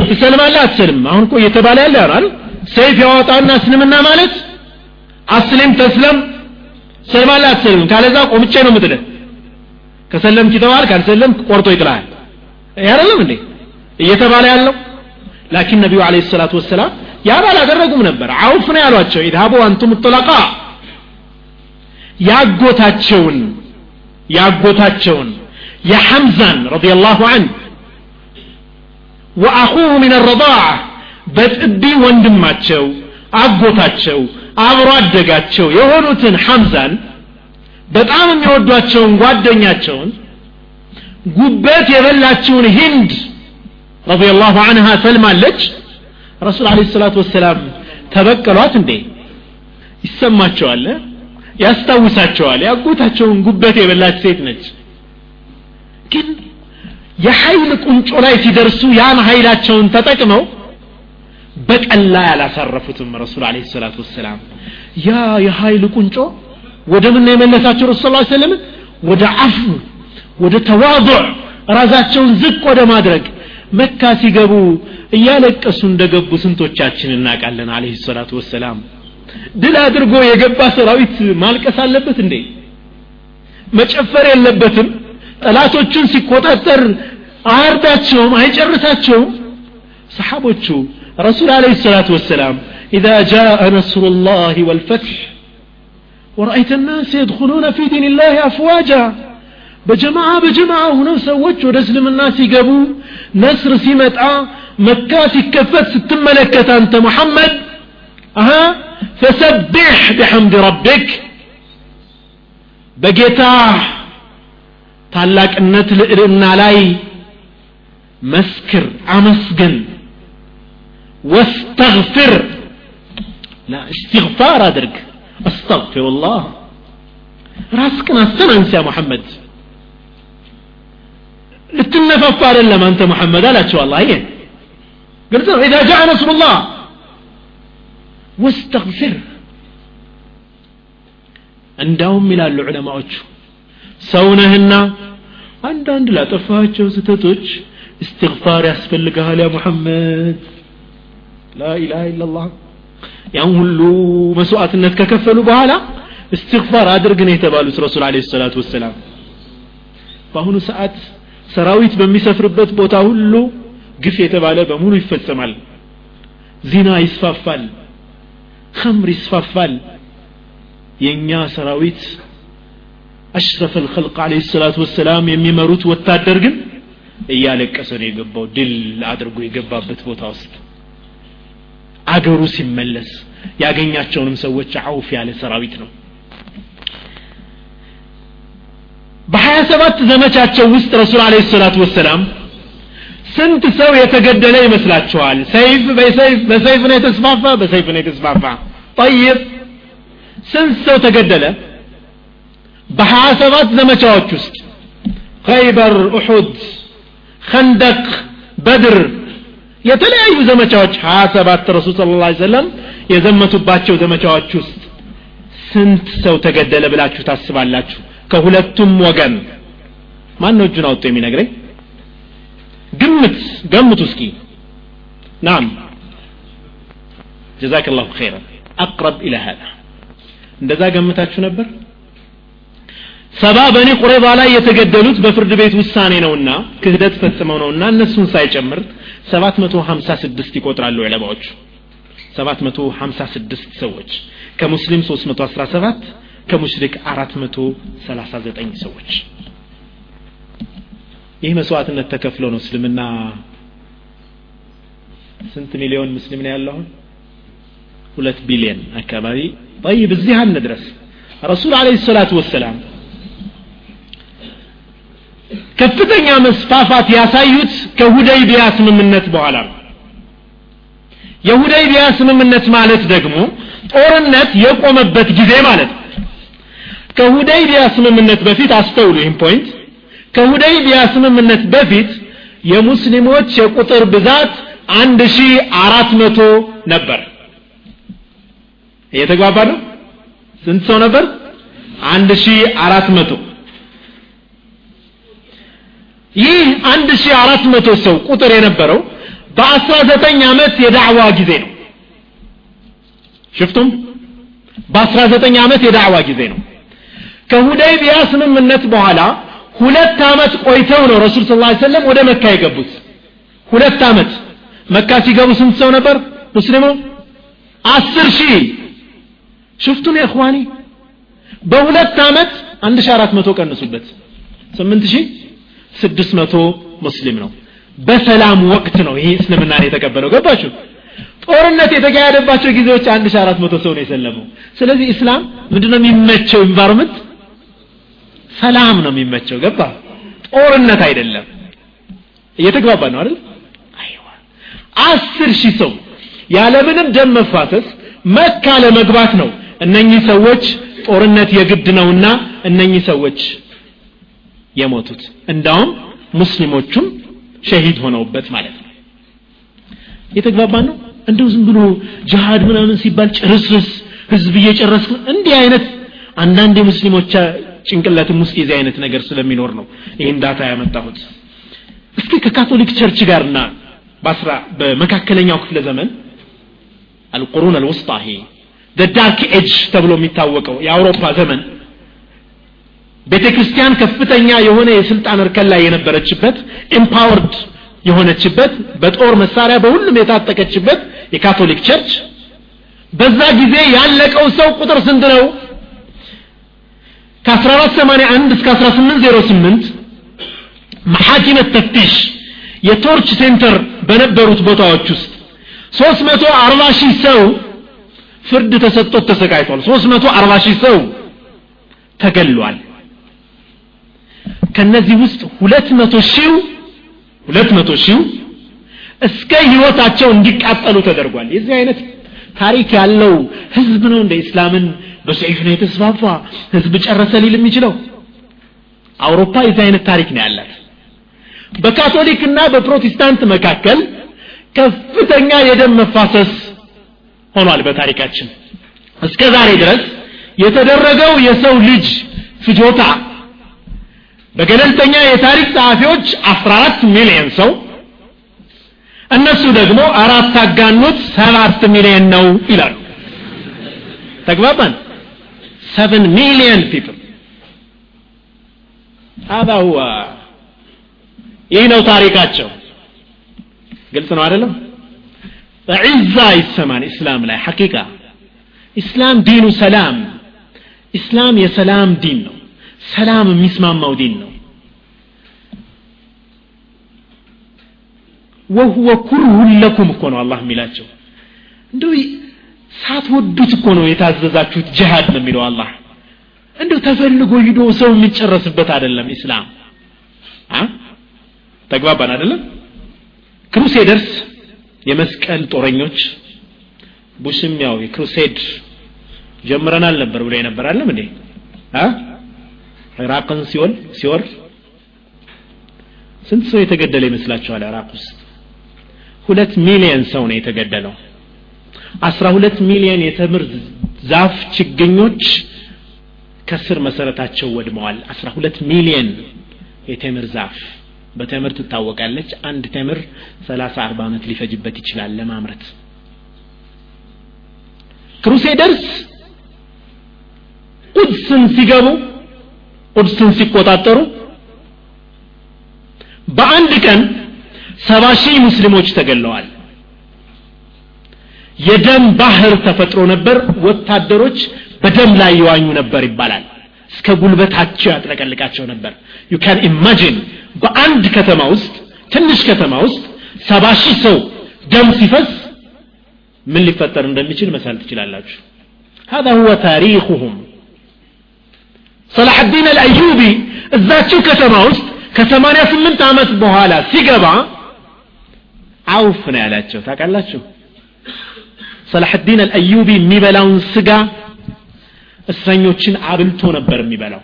ትሰልማለህ አትሰልም? አሁን እኮ እየተባለ ያለ ያል ሰይፍ ያወጣና እስልምና ማለት አስሊም ተስለም ሰልማለህ አትሰልም? ካለዛ ቆምጬ ነው ምጥልህ ከሰለምክ ይተዋል ካልሰለምክ ቆርጦ ይጥላል ያደለም እንዴ? እየተባለ ያለው። ላኪን ነቢዩ አለ ሰላቱ ወሰላም ያን አላደረጉም ነበር። አውፍ ነው ያሏቸው። ኢድሃቡ አንቱም ጥለቃ ያጎታቸውን ያጎታቸውን የሐምዛን ረዲየላሁ ዐንሁ ወአኹሁ ምን ረዳዓ በጥቢ ወንድማቸው አጎታቸው አብሮ አደጋቸው የሆኑትን ሐምዛን በጣም የሚወዷቸውን ጓደኛቸውን ጉበት የበላችውን ሂንድ ረዲየላሁ ዐንሃ ሰልማለች ረሱል አለ ሰላቱ ወሰላም ተበቀሏት እንዴ? ይሰማቸዋል ያስታውሳቸዋል። ያጎታቸውን ጉበት የበላች ሴት ነች። ግን የኃይል ቁንጮ ላይ ሲደርሱ ያን ኃይላቸውን ተጠቅመው በቀላ ያላሳረፉትም ረሱል አለ ሰላቱ ወሰላም። ያ የኃይል ቁንጮ ወደ ምን የመለሳቸው ረሱ ስ ወደ አፉ ወደ ተዋضዕ ራሳቸውን ዝቅ ወደ ማድረግ መካ ሲገቡ እያለቀሱ እንደገቡ ስንቶቻችን እናውቃለን አለህ ሰላቱ ወሰላም ድል አድርጎ የገባ ሰራዊት ማልቀስ አለበት እንዴ መጨፈር የለበትም ጠላቶቹን ሲቆጣጠር አያርዳቸውም አይጨርሳቸውም ሰሓቦቹ ረሱል አለ ሰላት ወሰላም إذا جاء نصر الله والفتح ورأيت الناس يدخلون في دين الله أفواجا በጀማዓ በጀማዓ ሆነው ሰዎች ወደ እስልምና ሲገቡ ነስር ሲመጣ መካ ሲከፈት ስትመለከት አንተ ሙሐመድ አሀ ፈሰቢሕ ቢሐምድ ረቢክ በጌታ ታላቅነት ልዕልና ላይ መስክር አመስግን ወስተግፍር ላ እስትግፋር አድርግ አስተግፊሩላህ ራስክን አስተናንስ ያ ሙሐመድ ልትነፋፋ አይደለም አንተ ሙሐመድ አላቸው አላህ ይሄ ግልጽ ነው ኢዛ ጃአ ነስሩላህ ወስተግፊር እንዳውም ይላሉ ዑለማዎቹ ሰውነህና አንዳንድ ላጠፋቸው ስተቶች እስትግፋር ያስፈልግሃል ያ ሙሐመድ። ላኢላሃ ኢላላህ ያን ሁሉ መስዋዕትነት ከከፈሉ በኋላ እስትግፋር አድርግ ነው የተባሉት ረሱል አለ ሰላቱ ወሰላም። በአሁኑ ሰዓት ሰራዊት በሚሰፍርበት ቦታ ሁሉ ግፍ የተባለ በሙሉ ይፈጸማል። ዚና ይስፋፋል ከምር ይስፋፋል። የእኛ ሰራዊት አሽረፍ ልከልቅ አለ ሰላቱ ወሰላም የሚመሩት ወታደር ግን እያለቀሰ ነው የገባው ድል አድርጎ የገባበት ቦታ ውስጥ። አገሩ ሲመለስ ያገኛቸውንም ሰዎች አውፍ ያለ ሰራዊት ነው በሀያ ሰባት ዘመቻቸው ውስጥ ረሱል አለ ሰላቱ ወሰላም ስንት ሰው የተገደለ ይመስላችኋል? ሰይፍ በሰይፍ ነው የተስፋፋ በሰይፍ ነው የተስፋፋ። ጠይብ ስንት ሰው ተገደለ? በሀያ ሰባት ዘመቻዎች ውስጥ ኸይበር ኡሑድ ከንደቅ በድር የተለያዩ ዘመቻዎች ሀያ ሰባት ረሱል ስለ ላ ሰለም የዘመቱባቸው ዘመቻዎች ውስጥ ስንት ሰው ተገደለ ብላችሁ ታስባላችሁ ከሁለቱም ወገን ማን ነው እጁን አውጥቶ የሚነግረኝ? ግምት ገምቱ እስኪ። ናም። ጀዛክ ላሁ ኸይረን። አቅረብ ኢላ ሀዛ። እንደዛ ገምታችሁ ነበር? ሰባ በኒ ቁረይዛ ላይ የተገደሉት በፍርድ ቤት ውሳኔ ነውና ክህደት ፈጽመው ነውና እነሱን ሳይጨምር 756 ይቆጥራሉ ዑለማዎቹ 756 ሰዎች። ከሙስሊም 317 ከሙሽሪክ 439 ሰዎች ይህ መስዋዕትነት ተከፍሎ ነው እስልምና ስንት ሚሊዮን ሙስሊም ነው ያለው ሁለት ቢሊዮን አካባቢ طيب እዚህ አንድረስ ረሱል አለይሂ ሰላቱ ወሰላም ከፍተኛ መስፋፋት ያሳዩት ከሁደይቢያ ስምምነት በኋላ ነው የሁደይቢያ ስምምነት ማለት ደግሞ ጦርነት የቆመበት ጊዜ ማለት ነው ከሁደይቢያ ስምምነት በፊት አስተውሉ ይህን ፖይንት ከሁደይቢያ ስምምነት በፊት የሙስሊሞች የቁጥር ብዛት አንድ ሺ አራት መቶ ነበር። እየተግባባ ነው? ስንት ሰው ነበር? አንድ ሺ አራት መቶ። ይህ አንድ ሺ አራት መቶ ሰው ቁጥር የነበረው በአስራ ዘጠኝ ዓመት የዳዕዋ ጊዜ ነው። ሽፍቱም? በአስራ ዘጠኝ ዓመት የዳዕዋ ጊዜ ነው ከሁደይቢያ ስምምነት በኋላ ሁለት ዓመት ቆይተው ነው ረሱል ስ ሰለም ወደ መካ የገቡት። ሁለት ዓመት መካ ሲገቡ ስንት ሰው ነበር? ሙስሊሙ አስር ሺህ። ሽፍቱን የእኽዋኒ በሁለት ዓመት አንድ ሺ አራት መቶ ቀንሱበት ስምንት ሺህ ስድስት መቶ ሙስሊም ነው። በሰላም ወቅት ነው ይሄ እስልምናን የተቀበለው። ገባችሁ? ጦርነት የተካሄደባቸው ጊዜዎች አንድ ሺ አራት መቶ ሰው ነው የሰለመው ስለዚህ እስላም ምንድነው የሚመቸው? environment ሰላም ነው የሚመቸው። ገባ? ጦርነት አይደለም። እየተግባባ ነው አይደል? አስር ሺህ ሰው ያለምንም ደም መፋሰስ መካ ለመግባት ነው። እነኚህ ሰዎች ጦርነት የግድ ነውና እነኚህ ሰዎች የሞቱት። እንዳውም ሙስሊሞቹም ሸሂድ ሆነውበት ማለት ነው። የተግባባ ነው? እንደው ዝም ብሎ ጅሃድ ምናምን ሲባል ጭርስርስ ህዝብ እየጨረስ እንዲህ አይነት አንዳንድ የሙስሊሞች ጭንቅላትም ውስጥ የዚህ አይነት ነገር ስለሚኖር ነው ይህን data ያመጣሁት። እስኪ ከ Catholic church ጋርና በአስራ በመካከለኛው ክፍለ ዘመን القرون الوسطى ይሄ Dark Age ተብሎ የሚታወቀው የአውሮፓ ዘመን ቤተ ክርስቲያን ከፍተኛ የሆነ የስልጣን እርከን ላይ የነበረችበት empowered የሆነችበት በጦር መሳሪያ በሁሉም የታጠቀችበት የ Catholic church በዛ ጊዜ ያለቀው ሰው ቁጥር ስንት ነው ከ1481 እስከ 1808 محاكم التفتيش የ torture center በነበሩት ቦታዎች ውስጥ 340 ሺህ ሰው ፍርድ ተሰጥቶት ተሰቃይቷል። 340 ሺህ ሰው ተገሏል። ከነዚህ ውስጥ 200 ሺው 200 ሺው እስከ ህይወታቸው እንዲቃጠሉ ተደርጓል። የዚህ አይነት ታሪክ ያለው ህዝብ ነው እንደ እስላምን በሰይፍ ነው የተስፋፋ? ህዝብ ጨረሰ ሊል የሚችለው? አውሮፓ የዚህ አይነት ታሪክ ነው ያላት። በካቶሊክና በፕሮቴስታንት መካከል ከፍተኛ የደም መፋሰስ ሆኗል በታሪካችን። እስከ ዛሬ ድረስ የተደረገው የሰው ልጅ ፍጆታ በገለልተኛ የታሪክ ጸሐፊዎች 14 ሚሊዮን ሰው እነሱ ደግሞ አራት አጋኑት ሰባት ሚሊዮን ነው ይላሉ። ተግባባን? seven million people አባዋ! ይህ ነው ታሪካቸው። ግልጽ ነው አይደለም? በዕዛ ይሰማን እስላም ላይ حقيقة። الإسلام دين السلام። እስላም የሰላም ዲን ነው። ሰላም የሚስማማው ዲን ነው። ወሁወ ኩርሁን ለኩም እኮ ነው አላህ የሚላቸው። እንደው ሳትወዱት እኮ ነው የታዘዛችሁት ጅሃድ ነው የሚለው አላህ። እንደው ተፈልጎ ሂዶ ሰው የሚጨረስበት አይደለም ኢስላም። ተግባባን አይደለም? ክሩሴደርስ የመስቀል ጦረኞች። ቡሽም ያው የክሩሴድ ጀምረናል ነበር ብሎ የነበር አለም እንዴ? ኢራቅን ሲወል ሲወር ስንት ሰው የተገደለ ይመስላችኋል ኢራቅ ውስጥ ሁለት ሚሊየን ሰው ነው የተገደለው። አስራ ሁለት ሚሊየን የተምር ዛፍ ችግኞች ከስር መሰረታቸው ወድመዋል። አስራ ሁለት ሚሊየን የተምር ዛፍ በተምር ትታወቃለች። አንድ ተምር 30 40 ዓመት ሊፈጅበት ይችላል ለማምረት። ክሩሴደርስ ቁድስን ሲገቡ ቁድስን ሲቆጣጠሩ በአንድ ቀን ሰባ ሺህ ሙስሊሞች ተገለዋል የደም ባህር ተፈጥሮ ነበር ወታደሮች በደም ላይ ይዋኙ ነበር ይባላል እስከ ጉልበታቸው ያጥለቀልቃቸው ነበር ዩ ካን ኢማጂን በአንድ ከተማ ውስጥ ትንሽ ከተማ ውስጥ ሰባ ሺህ ሰው ደም ሲፈስ ምን ሊፈጠር እንደሚችል መሳል ትችላላችሁ هذا هو تاريخهم صلاح الدين الأيوبي እዛችው ከተማ ውስጥ ከሰማንያ ስምንት ዓመት በኋላ ሲገባ አውፍ ነው ያላቸው ታውቃላችሁ ሰላሕዲን አልአዩቢ የሚበላውን ስጋ እስረኞችን አብልቶ ነበር የሚበላው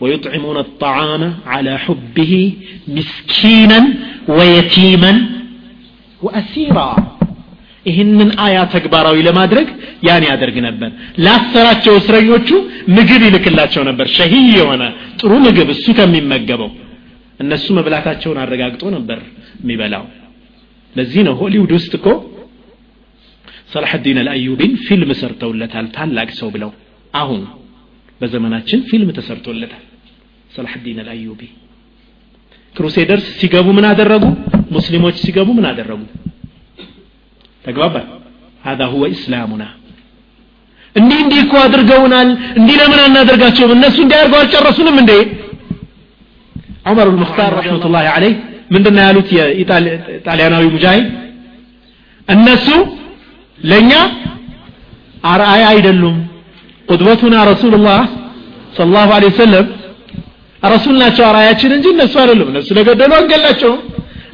ويطعمون الطعام على حبه مسكينا ويتيما وأسيرا ይህንን አያ ተግባራዊ ለማድረግ ያን ያደርግ ነበር ላሰራቸው እስረኞቹ ምግብ ይልክላቸው ነበር ሸሂ የሆነ ጥሩ ምግብ እሱ ከሚመገበው እነሱ መብላታቸውን አረጋግጦ ነበር የሚበላው ለዚህ ነው ሆሊውድ ውስጥ እኮ ሰላሐዲን አልአዩቢን ፊልም ሰርተውለታል ታላቅ ሰው ብለው አሁን በዘመናችን ፊልም ተሰርቶለታል ሰላሐዲን አልአዩቢ ክሩሴደርስ ሲገቡ ምን አደረጉ ሙስሊሞች ሲገቡ ምን አደረጉ ተግባባል هذا هو اسلامنا እንዲህ እንዲህ እኮ አድርገውናል እንዲህ ለምን አናደርጋቸውም እነሱ እንዲያደርገው አልጨረሱንም እንዴ ዑመር ልሙክታር ረሕመቱላህ አለይህ ምንድነው ያሉት የጣሊያናዊ ሙጃሂድ እነሱ ለእኛ አርአያ አይደሉም ቁድበቱና ረሱሉላህ ስለ ላሁ ለ ወሰለም ረሱል ናቸው አርአያችን እንጂ እነሱ አይደሉም እነሱ ስለገደሉ አንገላቸውም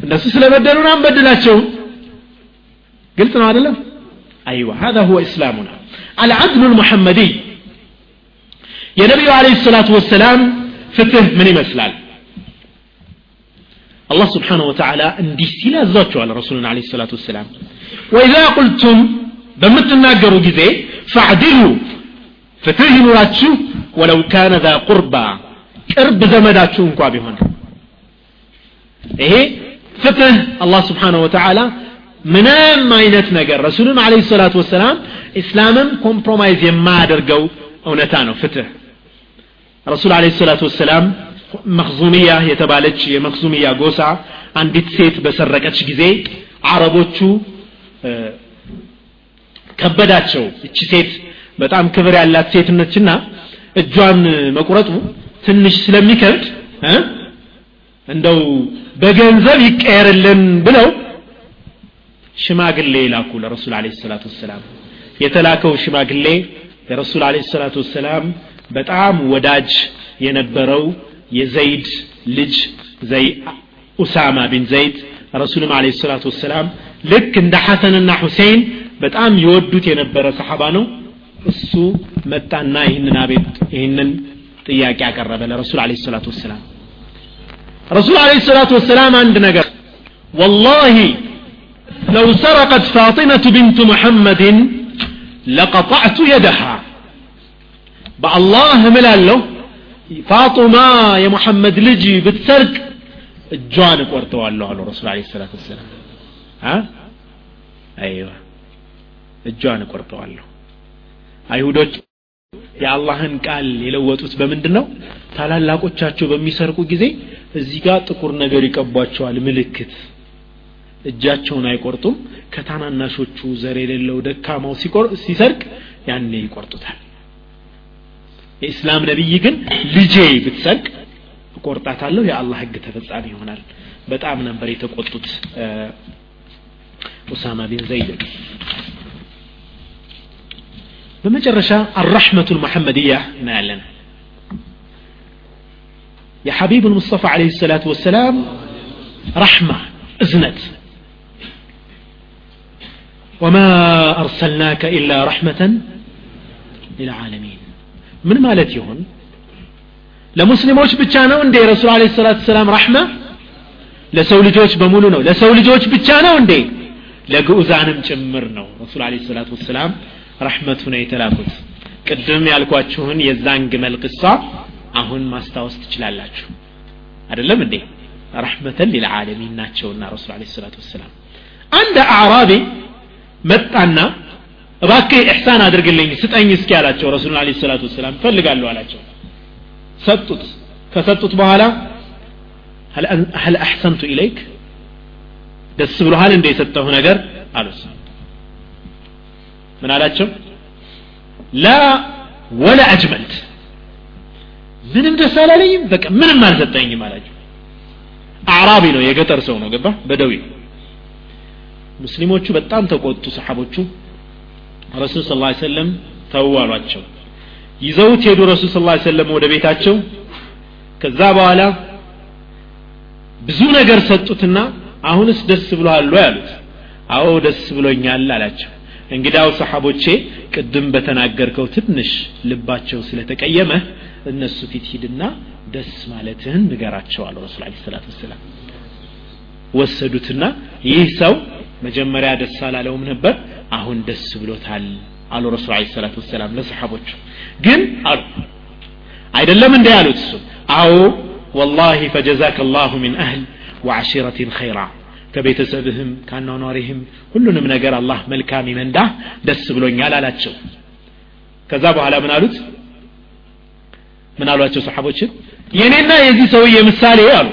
እነሱ ስለበደሉን አንበድላቸውም قلت له هذا أيوة هذا هو إسلامنا العدل المحمدي يا نبي عليه الصلاة والسلام فتح من الله سبحانه وتعالى اندي سيلا زوجه على رسولنا عليه الصلاة والسلام. وإذا قلتم بمتنا قروا جزي فاعدلوا فتهنوا راتشو ولو كان ذا قربا قرب زمداتشو انكوابي هنا إيه؟ فتح الله سبحانه وتعالى منام ما ينتنا رسولنا عليه الصلاة والسلام اسلاما كومبرومايز يما درقو أو نتانو فتح رسول عليه الصلاة والسلام መክዙሚያ የተባለች የመክዙሚያ ጎሳ አንዲት ሴት በሰረቀች ጊዜ አረቦቹ ከበዳቸው። እቺ ሴት በጣም ክብር ያላት ሴት ነችና እጇን መቁረጡ ትንሽ ስለሚከብድ እንደው በገንዘብ ይቀየርልን ብለው ሽማግሌ ላኩ ለረሱል አለ ሰላቱ ወሰላም። የተላከው ሽማግሌ የረሱል አለ ሰላቱ ወሰላም በጣም ወዳጅ የነበረው የዘይድ ልጅ ኡሳማ ቢን ዘይድ ረሱልም አለ ሰላቱ ወሰላም ልክ እንደ ሐሰንና ሁሴን በጣም የወዱት የነበረ ሰሓባ ነው እሱ መጣና ይህንን አቤት ይህንን ጥያቄ አቀረበ ለረሱል አለ ሰላቱ ወሰላም ረሱል አለ ሰላቱ ወሰላም አንድ ነገር ወላሂ ለው ሰረቀት ፋጢመቱ ብንቱ ሙሐመድን ለቀጣዕቱ የደሃ በአላህ እምላለሁ ፋጡማ የሙሐመድ ልጅ ብትሰርቅ እጇን እቆርጠዋለሁ አሉ ረሱል አለ ሰላት ወሰላም። አይዋ እጇን እቆርጠዋለሁ። አይሁዶች የአላህን ቃል የለወጡት በምንድን ነው ታላላቆቻቸው በሚሰርቁ ጊዜ እዚህ ጋር ጥቁር ነገር ይቀቧቸዋል ምልክት። እጃቸውን አይቆርጡም። ከታናናሾቹ ዘር የሌለው ደካማው ሲሰርቅ ያኔ ይቆርጡታል። የኢስላም ነቢይ ግን ልጄ ብትሰርቅ እቆርጣታለሁ የአላህ ህግ ተፈጻሚ ይሆናል በጣም ነበር የተቆጡት ኡሳማ ቢን ዘይድ በመጨረሻ አራሕመቱ ልሙሐመድያ እናያለን የሐቢብ ልሙስጠፋ ለ ሰላቱ ወሰላም ረሕማ እዝነት وما أرسلناك إلا رحمة للعالمين ምን ማለት ይሆን? ለሙስሊሞች ብቻ ነው እንዴ ረሱል አለ ሰላት ሰላም ረሕማ ለሰው ልጆች በሙሉ ነው። ለሰው ልጆች ብቻ ነው እንዴ? ለግዑዛንም ጭምር ነው ረሱል አለ ሰላት ወሰላም ረሕመቱ ነው የተላኩት። ቅድም ያልኳችሁን የዛን ግመል ቅሳ አሁን ማስታወስ ትችላላችሁ። አይደለም እንዴ? ረሕመተን ሊልዓለሚን ናቸውና ረሱል አለ ሰላት ወሰላም። አንድ አዕራቢ መጣና እባክህ ኢሕሳን አድርግልኝ ስጠኝ እስኪ አላቸው ረሱሉን አለ ሰላቱ ወሰላም እፈልጋለሁ አላቸው ሰጡት ከሰጡት በኋላ هل أحسنت إليك ደስ ብሎሃል እንደ የሰጠሁ ነገር አሉት ምን አላቸው ላ ወላ አጅመልት ምንም ደስ አላለኝም በቃ ምንም አልሰጠኝም አላቸው አዕራቢ ነው የገጠር ሰው ነው ገባ በደዊ ሙስሊሞቹ በጣም ተቆጡ ሰሓቦቹ ረሱል ስ ሰለም ተው አሏቸው። ይዘውት ሄዱ ረሱል ስ ሰለም ወደ ቤታቸው። ከዛ በኋላ ብዙ ነገር ሰጡትና አሁንስ ደስ ብሎሃል ያሉት አዎ ደስ ብሎኛል አላቸው። እንግዳው ሰሓቦቼ ቅድም በተናገርከው ትንሽ ልባቸው ስለተቀየመ እነሱ ፊት ሂድና ደስ ማለትህን ንገራቸው አሉ ረሱል አለ ሰላት ወሰላም። ወሰዱትና ይህ ሰው መጀመሪያ ደስ አላለውም ነበር አሁን ደስ ብሎታል አሉ ረሱል አለ ሰላት ወሰላም ለሰሓቦቹ። ግን አሉ። አይደለም እንደ ያሉት እሱ? አዎ ወላሂ ፈጀዛከ ላሁ ሚን አህል ወዓሺረትን ኸይራ ከቤተሰብህም ከአኗኗሪህም ሁሉንም ነገር አላህ መልካም ይመንዳ ደስ ብሎኛል አላቸው። ከዛ በኋላ ምን አሉት? ምን አሏቸው ሰሓቦችን የኔና የዚህ ሰውዬ ምሳሌ አሉ።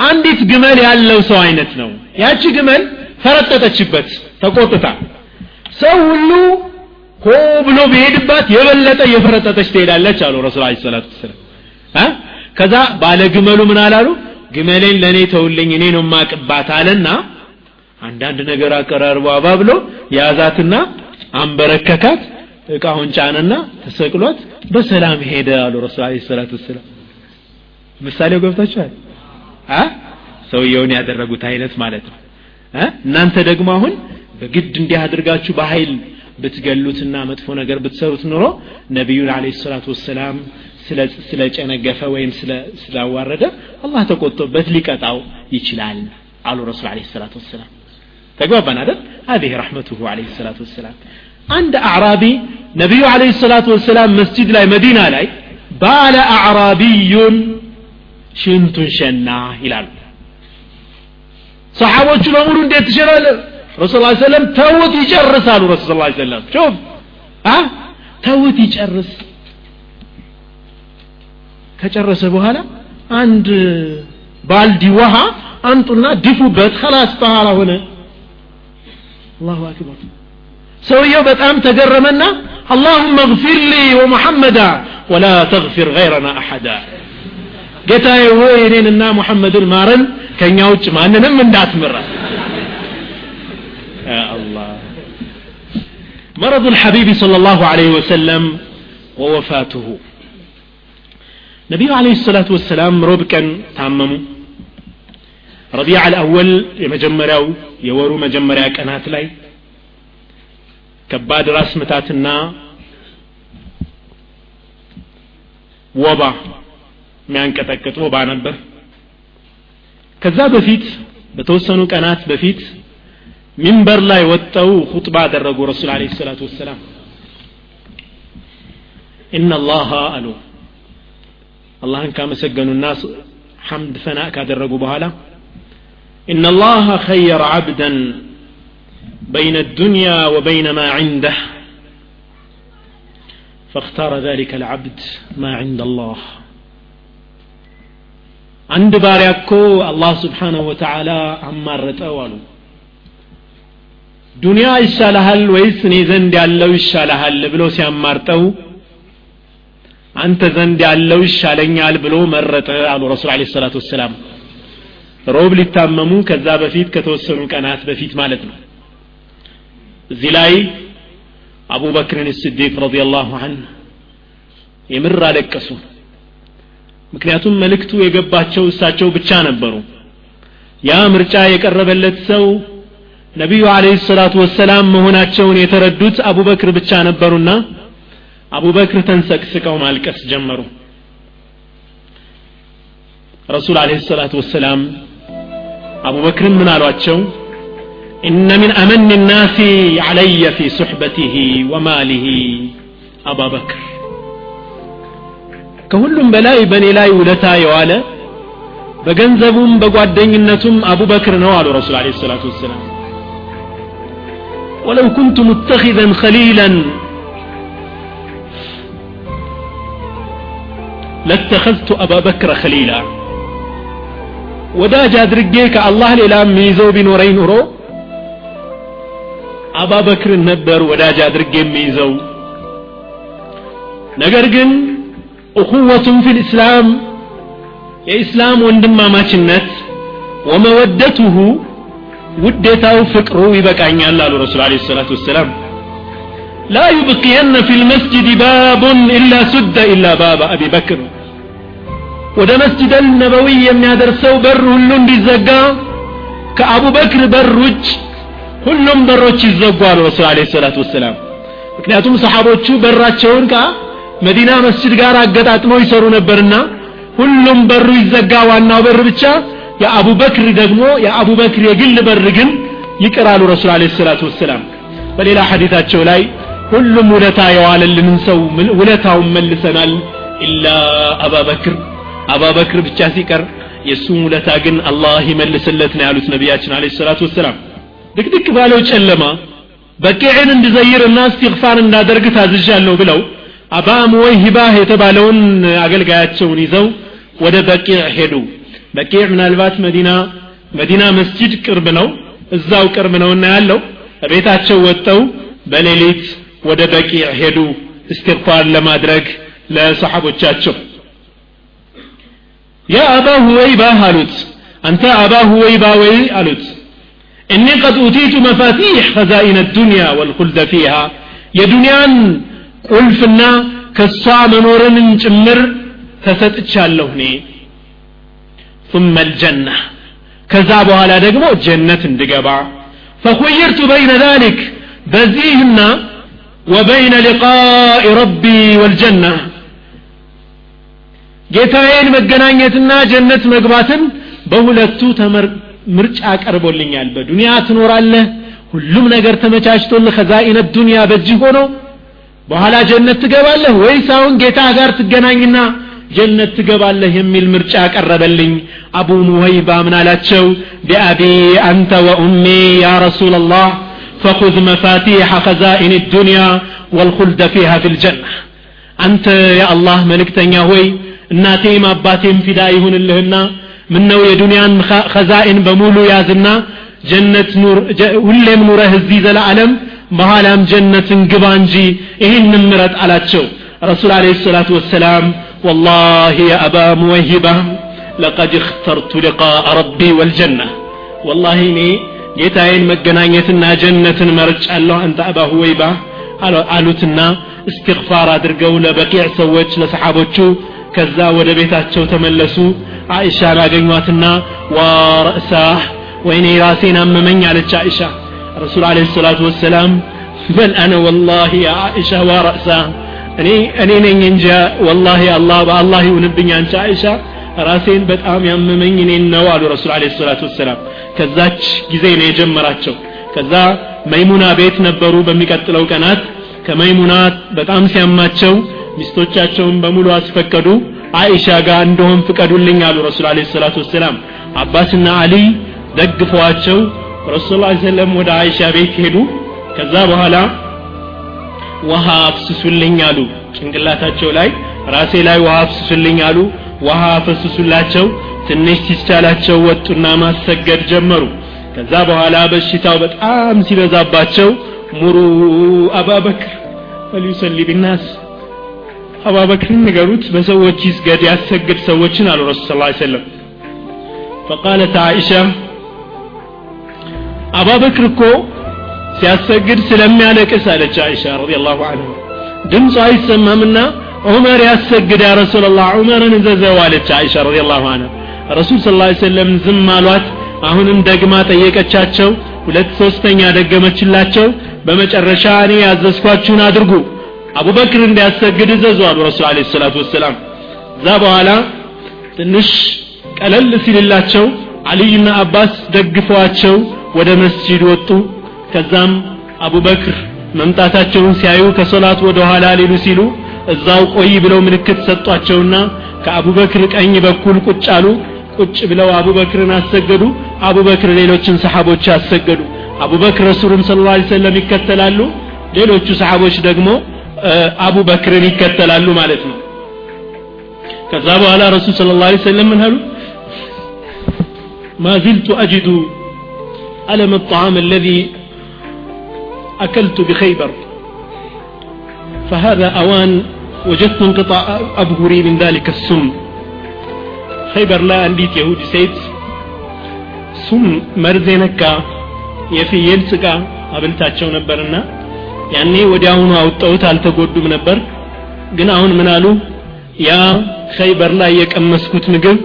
አንዲት ግመል ያለው ሰው አይነት ነው። ያቺ ግመል ፈረጠጠችበት ተቆጥታ። ሰው ሁሉ ሆ ብሎ ቢሄድባት የበለጠ እየፈረጠጠች ትሄዳለች አሉ ረሱል አለ ሰላት ወሰላም። ከዛ ባለ ግመሉ ምን አላሉ? ግመሌን ለእኔ ተውልኝ እኔ ነው ማቅባት አለና አንዳንድ ነገር አቀራርቦ አባብሎ ያዛትና አንበረከካት እቃውን ጫነና ተሰቅሎት በሰላም ሄደ አሉ ረሱል አለ ሰላት ወሰላም። ምሳሌው ገብታችኋል ሰውየውን ያደረጉት አይነት ማለት ነው እናንተ ደግሞ አሁን በግድ እንዲህ አድርጋችሁ በኃይል ብትገሉትና መጥፎ ነገር ብትሰሩት ኑሮ ነቢዩን አለ ሰላቱ ወሰላም ስለጨነገፈ ወይም ስላዋረደ አላህ ተቆጥቶበት ሊቀጣው ይችላል አሉ ረሱል አለ ሰላት ወሰላም ተግባባን አይደል هذه رحمته عليه الصلاة والسلام አንድ አዕራቢ ነቢዩ አለ ሰላቱ ወሰላም መስጂድ ላይ መዲና ላይ ባለ አዕራቢዩን ሽንቱን ሸና ይላሉ ሰሓቦቹ በሙሉ እንዴት ትችላለህ ረሱል ላ ሰለም ተውት ይጨርስ አሉ ረሱል ላ ሰለም ሹፍ ተውት ይጨርስ ከጨረሰ በኋላ አንድ ባልዲ ውሃ አንጡና ድፉበት ከላስ በኋላ ሆነ አላሁ አክበር ሰውየው በጣም ተገረመና አላሁመ እግፊር ሊ ወሙሐመዳ ወላ ተግፊር ገይረና አሐዳ ጌታዬ ሆይ እኔንና ሙሐመድን ማረን ከእኛ ውጭ ማንንም እንዳትምራ الله مرض الحبيب صلى الله عليه وسلم ووفاته ነቢዩ አለ ሰላቱ ወሰላም ሮብ ቀን ታመሙ ረቢዕ አልአወል የመጀመሪያው የወሩ መጀመሪያ ቀናት ላይ ከባድ ራስ ምታትና ወባ የሚያንቀጠቅጥ ወባ ነበር ከዛ በፊት በተወሰኑ ቀናት በፊት ሚንበር ላይ ወጠው ሁጥባ አደረጉ ረሱል አለ ሰላቱ ወሰላም ኢነ አላህ አሉ አላህን ካመሰገኑና ሐምድ ፈናእ ካደረጉ በኋላ إن الله خير عبدا بين الدنيا وبين ما عنده فاختار ذلك العبد ما عند الله አንድ ባሪያ እኮ አላህ ስብሓነሁ ወተዓላ አማረጠው አሉ ዱንያ ይሻልሃል ወይስ እኔ ዘንድ ያለው ይሻልሃል ብሎ ሲያማርጠው አንተ ዘንድ ያለው ይሻለኛል ብሎ መረጠ አሉ ረሱል አለ ሰላት ወሰላም ሮብ ሊታመሙ ከዛ በፊት ከተወሰኑ ቀናት በፊት ማለት ነው እዚህ ላይ አቡበክርን ስዲቅ ረዲ ላሁ አንሁ የምር አለቀሱ ምክንያቱም መልእክቱ የገባቸው እሳቸው ብቻ ነበሩ ያ ምርጫ የቀረበለት ሰው ነቢዩ አለህ ሰላቱ ወሰላም መሆናቸውን የተረዱት አቡበክር ብቻ ነበሩና አቡበክር ተንሰቅስቀው ማልቀስ ጀመሩ ረሱል አለህ ሰላቱ ወሰላም አቡበክርን ምን አሏቸው إن من أمن الناس علي في صحبته وماله أبا بكر كهلم بلاي بني لا يولتا يوالا بجنزبهم بقوادين أبو بكر نوال رسول عليه الصلاة والسلام ولو كنت متخذا خليلا لاتخذت أبا بكر خليلا ወዳጅ አድርጌ ከአላህ ሌላ የሚይዘው ቢኖረኝ ኑሮ አባበክርን ነበር ወዳጅ አድርጌ የሚይዘው ነገር ግን እኹወቱን ፊል ኢስላም የኢስላም ወንድማማችነት ወመወደቱሁ ውዴታው ፍቅሩ ይበቃኛል አሉ ረሱል አለ ሰላቱ ወሰላም ላ ዩብቅየነ ፊ ልመስጅድ ባቡን ኢላ ሱደ ኢላ ባባ አቢ በክር ወደ መስጅድ አልነበዊ የሚያደርሰው በር ሁሉ እንዲዘጋ ከአቡበክር በር ውጭ ሁሉም በሮች ይዘጉ አሉ ረሱል አለ ሰላቱ ወሰላም። ምክንያቱም ሰሓቦቹ በራቸውን ከመዲና መስጅድ ጋር አገጣጥመው ይሰሩ ነበርና ሁሉም በሩ ይዘጋ ዋናው በር ብቻ የአቡበክር ደግሞ የአቡበክር የግል በር ግን ይቅራሉ ረሱል አለ ሰላቱ ወሰላም። በሌላ ሐዲታቸው ላይ ሁሉም ውለታ የዋለልንን ሰው ውለታውን መልሰናል ኢላ አባበክር። አባበክር ብቻ ሲቀር የእሱም ውለታ ግን አላህ ይመልስለት ነው ያሉት ነቢያችን አለ ሰላቱ ወሰላም። ድቅድቅ ባለው ጨለማ በቂዕን እንድዘይርና እስትግፋር እንዳደርግ ታዝዣለሁ ብለው አባ ሙወይሂባህ የተባለውን አገልጋያቸውን ይዘው ወደ በቂዕ ሄዱ። በቂዕ ምናልባት መዲና መዲና መስጂድ ቅርብ ነው። እዛው ቅርብ ነውና ያለው ቤታቸው ወጥተው በሌሊት ወደ በቂዕ ሄዱ እስትግፋር ለማድረግ ለሰሓቦቻቸው። ያ አባ ሁወይባ አሉት። አንተ አባ ሁወይባ ወይ አሉት። እኒ ቀድ ኡቲቱ መፋቲሕ ኸዛኢነ ዱንያ ወልኹልደ ፊሃ የዱንያን ቁልፍና ከሷ መኖርንም ጭምር ተሰጥቻለሁ እኔ። ثم الجنة። ከዛ በኋላ ደግሞ ጀነት እንድገባ። فخيرت بين ذلك በዚህና وبين لقاء ربي والجنة ጌታዬን መገናኘትና ጀነት መግባትን በሁለቱ ምርጫ ቀርቦልኛል። በዱንያ ትኖራለህ ሁሉም ነገር ተመቻችቶልህ ከዛኢነ ዱንያ በእጅህ ሆነው በኋላ ጀነት ትገባለህ ወይስ አሁን ጌታ ጋር ትገናኝና ጀነት ትገባለህ የሚል ምርጫ ቀረበልኝ አቡ ሙወይባ ምን አላቸው ቢአቢ አንተ ወኡሚ ያ ረሱላላህ فخذ مفاتيح خزائن الدنيا والخلد فيها في الجنة أنت يا الله ملك تنيا هوي እናቴም አባቴም ፊዳ ይሁንልህና ምነው የዱንያን ኸዛኢን በሙሉ ያዝና ጀነት ኑር ሁሌም ኑረህ እዚህ ዘለዓለም በኋላም ጀነትን ግባ እንጂ ይህን ምረጥ አላቸው ረሱል አለ ሰላቱ ወሰላም والله يا أبا موهبة لقد اخترت لقاء ربي والجنة والله إني ጌታዬን መገናኘትና ጀነትን መርጫለሁ አንተ አባ ሁወይባ አሉትና እስትግፋር አድርገው ለበቂዕ ሰዎች ለሰሓቦቹ ከዛ ወደ ቤታቸው ተመለሱ አይሻን አገኟትና ዋረእሳህ ወይኔ ራሴን አመመኝ አለች አይሻ ረሱል አለ ሰላቱ ወሰላም በል አነ ወላሂ ያ አይሻ ዋረእሳህ እኔ ነኝ እንጂ ወላሂ አላህ በአላህ ይሁንብኝ አንቺ አይሻ ራሴን በጣም ያመመኝ እኔን ነው አሉ ረሱል አለ ሰላቱ ወሰላም። ከዛች ጊዜ ነው የጀመራቸው። ከዛ መይሙና ቤት ነበሩ በሚቀጥለው ቀናት። ከመይሙና በጣም ሲያማቸው ሚስቶቻቸውን በሙሉ አስፈቀዱ። አይሻ ጋር እንደሆን ፍቀዱልኝ አሉ ረሱል አለ ሰላቱ ወሰላም። አባስና አሊ ደግፈዋቸው ረሱል ሰለም ወደ አይሻ ቤት ሄዱ። ከዛ በኋላ ውሃ አፍስሱልኝ አሉ። ጭንቅላታቸው ላይ ራሴ ላይ ውሃ አፍስሱልኝ አሉ። ውሃ አፈስሱላቸው። ትንሽ ሲቻላቸው ወጡና ማሰገድ ጀመሩ። ከዛ በኋላ በሽታው በጣም ሲበዛባቸው ሙሩ አባበክር ፈሊዩሰሊ ቢናስ አባበክርን ንገሩት በሰዎች ይስገድ ያሰግድ ሰዎችን አሉ ረሱል ስ ሰለም ፈቃለት አይሻ አባበክር እኮ ሲያሰግድ ስለሚያለቅስ አለች አይሻ ረዲየላሁ ዐንሁ ድምፁ አይሰማምና ዑመር ያሰግድ ያ ረሱላላህ ዑመርን እዘዘው አለች አይሻ ረዲየላሁ ዐንሁ ረሱል ስ ላ ሰለም ዝም አሏት። አሁንም ደግማ ጠየቀቻቸው። ሁለት ሶስተኛ ደገመችላቸው። በመጨረሻ እኔ ያዘዝኳችሁን አድርጉ። አቡበክር እንዲያሰግድ እዘዙ አሉ ረሱል አለ ሰላቱ ወሰላም። እዛ በኋላ ትንሽ ቀለል ሲልላቸው አልይና አባስ ደግፈዋቸው ወደ መስጂድ ወጡ ከዛም አቡበክር መምጣታቸውን ሲያዩ ከሶላት ወደ ኋላ ሊሉ ሲሉ እዛው ቆይ ብለው ምልክት ሰጧቸውና ከአቡበክር ቀኝ በኩል ቁጭ አሉ ቁጭ ብለው አቡበክርን አሰገዱ አቡበክር ሌሎችን ሰሓቦች አሰገዱ አቡበክር ረሱሉን ስለ ላ ሰለም ይከተላሉ ሌሎቹ ሰሓቦች ደግሞ አቡበክርን ይከተላሉ ማለት ነው ከዛ በኋላ ረሱል ስለ ላ ሰለም ምን አሉ ما زلت أجد ألم الطعام الذي أكلت بخيبر فهذا أوان وجدت انقطاع أبهري من ذلك السم خيبر لا أنديت يهود سيد سم مرزينكا የፍየል ስጋ አብልታቸው ነበርና ያኔ ወዲያውኑ አውጣውት አልተጎዱም ነበር ግን አሁን ምን አሉ ያ ኸይበር ላይ የቀመስኩት ምግብ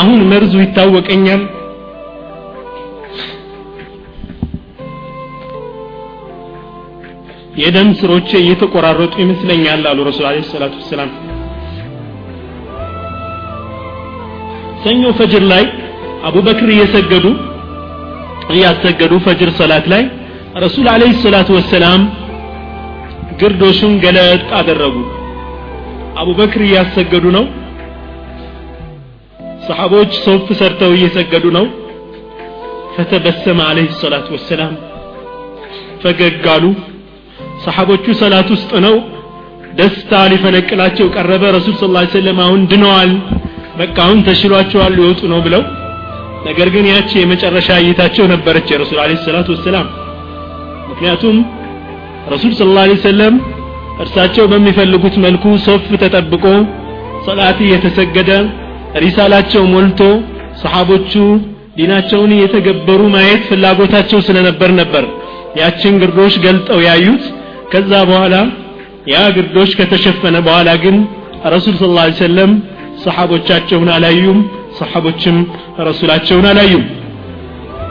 አሁን መርዙ ይታወቀኛል የደም ስሮቼ እየተቆራረጡ ይመስለኛል አሉ ረሱል አለ ሰላቱ ወሰላም። ሰኞ ፈጅር ላይ አቡበክር እየሰገዱ እያሰገዱ ፈጅር ሰላት ላይ ረሱል አለይሂ ሰላቱ ወሰላም ግርዶሹን ገለጥ አደረጉ። አቡበክር እያሰገዱ ነው። ሰሓቦች ሶፍ ሰርተው እየሰገዱ ነው። ፈተበሰመ አለይሂ ሰላቱ ወሰላም ፈገግ አሉ ሰሓቦቹ ሰላት ውስጥ ነው። ደስታ ሊፈነቅላቸው ቀረበ። ረሱል ስ ላ ሰለም አሁን ድነዋል በቃ አሁን ተሽሏቸዋል ሊወጡ ነው ብለው። ነገር ግን ያቺ የመጨረሻ እይታቸው ነበረች የረሱል አለ ሰላቱ ወሰላም። ምክንያቱም ረሱል ስ ላ ሰለም እርሳቸው በሚፈልጉት መልኩ ሶፍ ተጠብቆ ሰላት እየተሰገደ ሪሳላቸው ሞልቶ ሰሓቦቹ ዲናቸውን እየተገበሩ ማየት ፍላጎታቸው ስለነበር ነበር ያችን ግርዶሽ ገልጠው ያዩት ከዛ በኋላ ያ ግርዶሽ ከተሸፈነ በኋላ ግን ረሱል ስ ላ ሰለም ሰሓቦቻቸውን አላዩም ሰሓቦችም ረሱላቸውን አላዩም።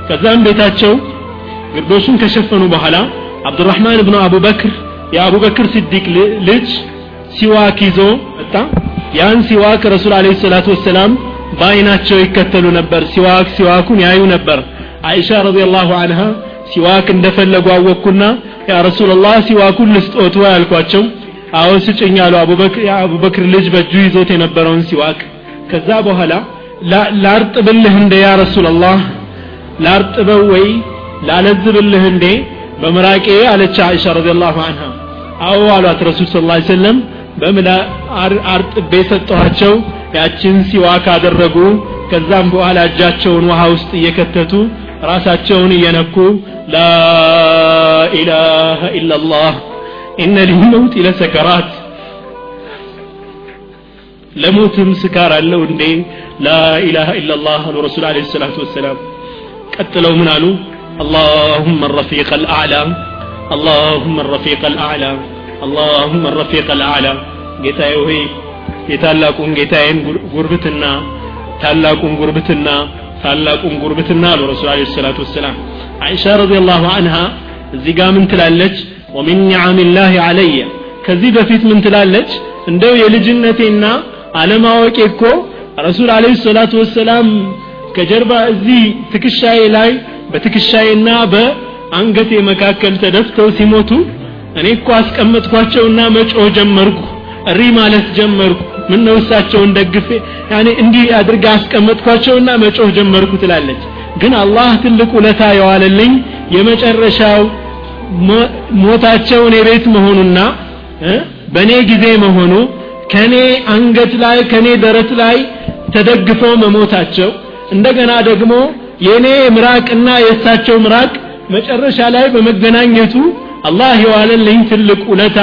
ከዛም ቤታቸው ግርዶሹን ከሸፈኑ በኋላ አብዱራህማን ብኑ አቡበክር የአቡበክር ሲዲቅ ልጅ ሲዋክ ይዞ መጣ። ያን ሲዋክ ረሱል عليه الصلاة والسلام በአይናቸው ይከተሉ ነበር። ሲዋክ ሲዋኩን ያዩ ነበር። አይሻ رضي الله عنها ሲዋክ እንደፈለጉ አወቅኩና يا رسول الله ሲዋኩን ልስጦት ወይ አዎ ስጭኝ አሉ የአቡበክር ልጅ በእጁ ይዞት የነበረውን ሲዋክ። ከዛ በኋላ ላርጥብልህ እንደ يا رسول الله ላርጥበው ወይ ላለዝብልህ እንዴ? በምራቄ አለች አይሻ ረዲየላሁ አንሃ። አዎ አሏት ረሱል ስ ላ በምላ አርጥቤ ሰጠኋቸው? ያችን ሲዋክ አደረጉ። ከዛም በኋላ እጃቸውን ውሃ ውስጥ እየከተቱ ራሳቸውን እየነኩ ላኢላሃ ኢላላህ ኢነ ሊልመውት ለሰከራት ለሞትም ስካር አለው እንዴ ላኢላሃ ኢላላህ አሉ ረሱል አለ ሰላቱ ወሰላም ቀጥለው ምን አሉ اللهم الرفيق الأعلى اللهم الرفيق الأعلى اللهم الرفيق الأعلى ጌታዬ ሆይ የታላቁን ጌታዬን ጉርብትና ታላቁን ጉርብትና ታላቁን ጉርብትና አሉ ረሱል አለ ሰላቱ ወሰላም። አይሻ ረዲየላሁ አንሃ እዚህ ጋር ምን ትላለች? ወሚን ኒዓሚላህ አለየ ከዚህ በፊት ምን ትላለች? እንደው የልጅነቴና አለማወቄ እኮ ረሱል አለይሂ ሰላቱ ወሰላም ከጀርባ እዚህ ትከሻዬ ላይ በትከሻዬና በአንገቴ መካከል ተደፍተው ሲሞቱ እኔ እኮ አስቀመጥኳቸውና መጮህ ጀመርኩ እሪ ማለት ጀመርኩ። ምን ነው እሳቸውን ደግፌ? ያኔ እንዲህ አድርጋ አስቀመጥኳቸውና መጮህ ጀመርኩ ትላለች። ግን አላህ ትልቅ ውለታ የዋለልኝ የመጨረሻው ሞታቸው እኔ ቤት መሆኑና በእኔ ጊዜ መሆኑ ከኔ አንገት ላይ ከኔ ደረት ላይ ተደግፈው መሞታቸው እንደገና ደግሞ የኔ ምራቅና የእሳቸው ምራቅ መጨረሻ ላይ በመገናኘቱ አላህ የዋለልኝ ትልቅ ውለታ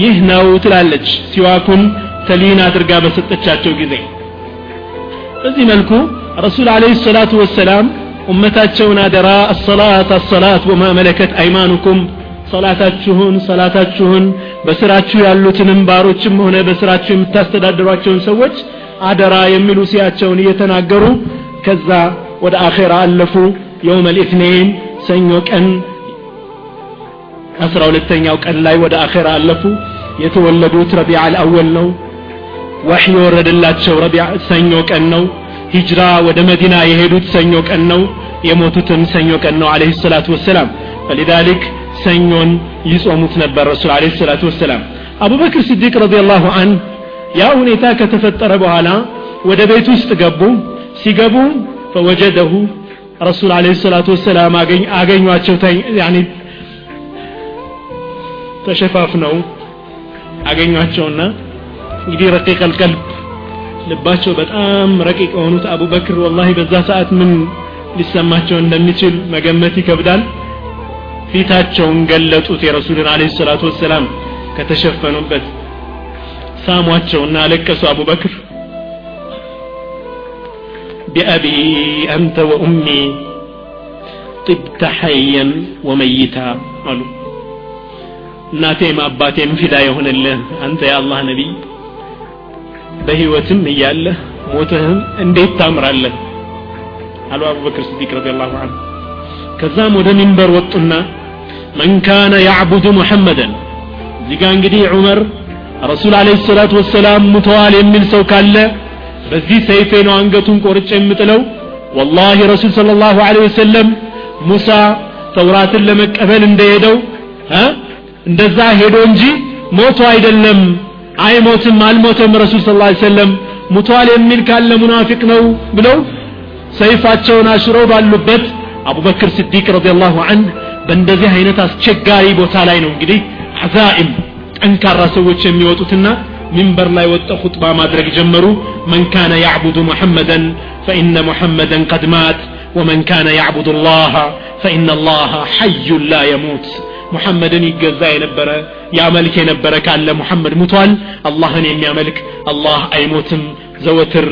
ይህ ነው ትላለች ሲዋኩን ተሊን አድርጋ በሰጠቻቸው ጊዜ። በዚህ መልኩ ረሱል አለይሂ ሰላቱ ወሰላም ኡመታቸውን አደራ አሰላት አሰላት ወማ መለከት አይማኑኩም ሰላታችሁን ሰላታችሁን በስራችሁ ያሉትንም ባሮችም ሆነ በስራችሁ የምታስተዳድሯቸውን ሰዎች አደራ የሚሉ ሲያቸውን እየተናገሩ ከዛ ወደ አኼራ አለፉ። የውም ልኢትኔን ሰኞ ቀን አስራ ሁለተኛው ቀን ላይ ወደ አኼራ አለፉ። የተወለዱት ረቢዕ አልአወል ነው። ወሕይ የወረደላቸው ረቢዕ ሰኞ ቀን ነው። ሂጅራ ወደ መዲና የሄዱት ሰኞ ቀን ነው። የሞቱትም ሰኞ ቀን ነው አለህ ሰላቱ ወሰላም። ፈሊዛሊክ ሰኞን ይጾሙት ነበር ረሱል አለ ሰላቱ ወሰላም። አቡበክር ስዲቅ ረዲየላሁ አን ያ ሁኔታ ከተፈጠረ በኋላ ወደ ቤት ውስጥ ገቡ። ሲገቡ ፈወጀደሁ ረሱል አለ ሰላቱ ወሰላም አገኟቸው ያኒ ተሸፋፍነው አገኟቸውና እንግዲህ ረቂቅ አልቀልብ። ልባቸው በጣም ረቂቅ የሆኑት አቡበክር ወላሂ በዛ ሰዓት ምን ሊሰማቸው እንደሚችል መገመት ይከብዳል። ፊታቸውን ገለጡት የረሱልን አለ ሰላቱ ወሰላም ከተሸፈኑበት። ሳሟቸውና አለቀሱ አቡበክር ቢአቢ አንተ ወኡሚ ጥብተ ሐየን ወመይታ አሉ እናቴም አባቴም ፊዳ የሆነልህ አንተ የአላህ ነቢይ። በህይወትም እያለህ ሞትህም እንዴት ታምራለህ? አሉ አቡበክር ስዲቅ ረዲየላሁ ዐንሁ ከዛም ወደ ሚንበር ወጡና መን ካነ ያዕቡዱ ሙሐመደን እዚህ ጋ እንግዲህ ዑመር ረሱል አለይሂ ሰላቱ ወሰላም ሙተዋል የሚል ሰው ካለ በዚህ ሰይፌ ነው አንገቱን ቆርጬ የምጥለው። ወላሂ ረሱል ሰለላሁ ዐለይሂ ወሰለም ሙሳ ተውራትን ለመቀበል እንደሄደው እንደዛ ሄዶ እንጂ ሞቶ አይደለም አይሞትም አልሞተም ረሱል ስ ላ ሰለም ሙቷል የሚል ካለ ሙናፊቅ ነው ብለው ሰይፋቸውን አሽረው ባሉበት አቡበክር ስዲቅ ረዲየላሁ ዐንህ በእንደዚህ አይነት አስቸጋሪ ቦታ ላይ ነው እንግዲህ አዛኢም ጠንካራ ሰዎች የሚወጡትና ሚንበር ላይ ወጥተው ኹጥባ ማድረግ ጀመሩ መን ካነ ያዕቡዱ ሙሐመደን ፈኢነ ሙሐመደን ቀድ ማት ومن كان يعبد الله فإن الله حي لا يموت ሙሐመድን ይገዛ የነበረ ያመልክ የነበረ ካለ ሙሐመድ ሙቷል። አላህን የሚያመልክ አላህ አይሞትም። ዘወትር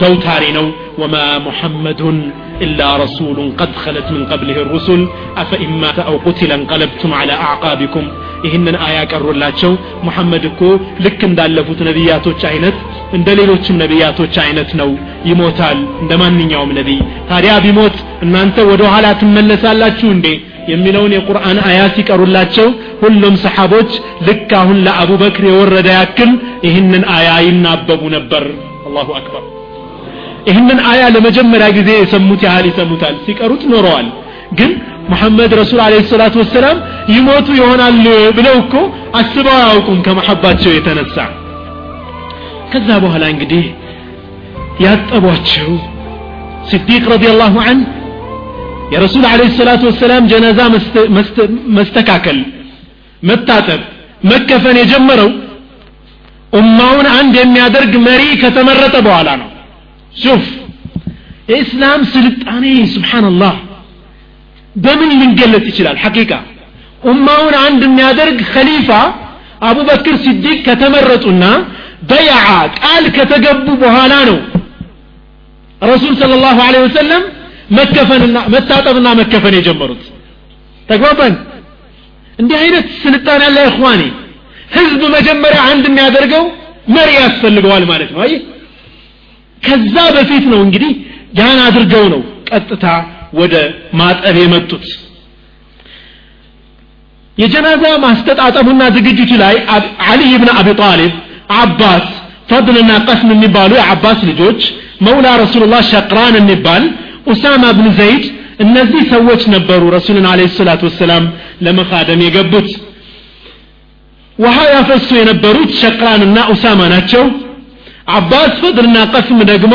ዘውታሪ ነው። ወማ ሙሐመዱን ኢላ ረሱሉን ኸለት ምን ቀብልህ ሩሱል አፈኢን ማተ አው ቁትለ እንቀለብቱም ዐላ አዕቃቢኩም። ይህንን አያ ቀሩላቸው። ሙሐመድ እኮ ልክ እንዳለፉት ነቢያቶች አይነት እንደ ሌሎችም ነቢያቶች አይነት ነው። ይሞታል። እንደ ማንኛውም ነቢይ። ታዲያ ቢሞት እናንተ ወደ ኋላ ትመለሳላችሁ እንዴ የሚለውን የቁርአን አያ ሲቀሩላቸው ሁሉም ሰሓቦች ልክ አሁን ለአቡበክር የወረደ ያክል ይህንን አያ ይናበቡ ነበር። አላሁ አክበር። ይህንን አያ ለመጀመሪያ ጊዜ የሰሙት ያህል ይሰሙታል። ሲቀሩት ኖረዋል። ግን ሙሐመድ ረሱል አለ ሰላቱ ወሰላም ይሞቱ ይሆናል ብለው እኮ አስበው አያውቁም ከመሐባቸው የተነሳ። ከዛ በኋላ እንግዲህ ያጠቧቸው ስዲቅ ረዲየላሁ ዐንህ የረሱል አለ ሰላቱ ወሰላም ጀነዛ መስተካከል መታጠብ መከፈን የጀመረው ኡማውን አንድ የሚያደርግ መሪ ከተመረጠ በኋላ ነው ሹፍ የእስላም ስልጣኔ ስብሓንላህ በምን ሊገለጽ ይችላል ሐቂቃ ኡማውን አንድ የሚያደርግ ከሊፋ አቡበክር ሲዲቅ ከተመረጡና በይዓ ቃል ከተገቡ በኋላ ነው ረሱል ስለ ላሁ ለ ወሰለም መከፈንና መታጠብና መከፈን የጀመሩት። ተግባባን? እንዲህ አይነት ስልጣን ያለ እኽዋኔ ህዝብ መጀመሪያ አንድ የሚያደርገው መሪ ያስፈልገዋል ማለት ነው። አይ ከዛ በፊት ነው እንግዲህ ያን አድርገው ነው ቀጥታ ወደ ማጠብ የመጡት። የጀናዛ ማስተጣጠቡና ዝግጅቱ ላይ አልይ ብን አቢ ጣሊብ አባስ ፈድልና ቀስም የሚባሉ የአባስ ልጆች መውላ ረሱሉላህ ሸቅራን የሚባል ኡሳማ ብን ዘይድ እነዚህ ሰዎች ነበሩ ረሱልን አለ ሰላት ወሰላም ለመካደም የገቡት። ውሃ ያፈሱ የነበሩት ሸቅራንና ኡሳማ ናቸው። አባስ ፈድልና ቀስም ደግሞ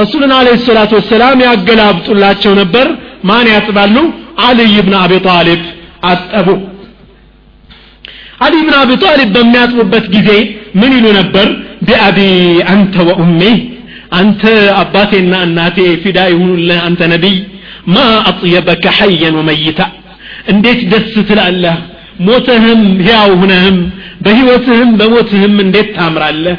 ረሱልን አለ ሰላት ወሰላም ያገላብጡላቸው ነበር። ማን ያጥባሉ? አልይ ብን አቢ ጣሊብ አጠቡ። አሊ ብን አቢ ጣሊብ በሚያጥቡበት ጊዜ ምን ይሉ ነበር? ቢአቢ አንተ ወኡሜ አንተ አባቴና እናቴ ፊዳ ይሁኑልህ አንተ ነቢይ ማ አጥየበከ ሐየን ወመይታ። እንዴት ደስ ትላለህ? ሞተህም ሕያው ሁነህም በሕይወትህም በሞትህም እንዴት ታምራለህ?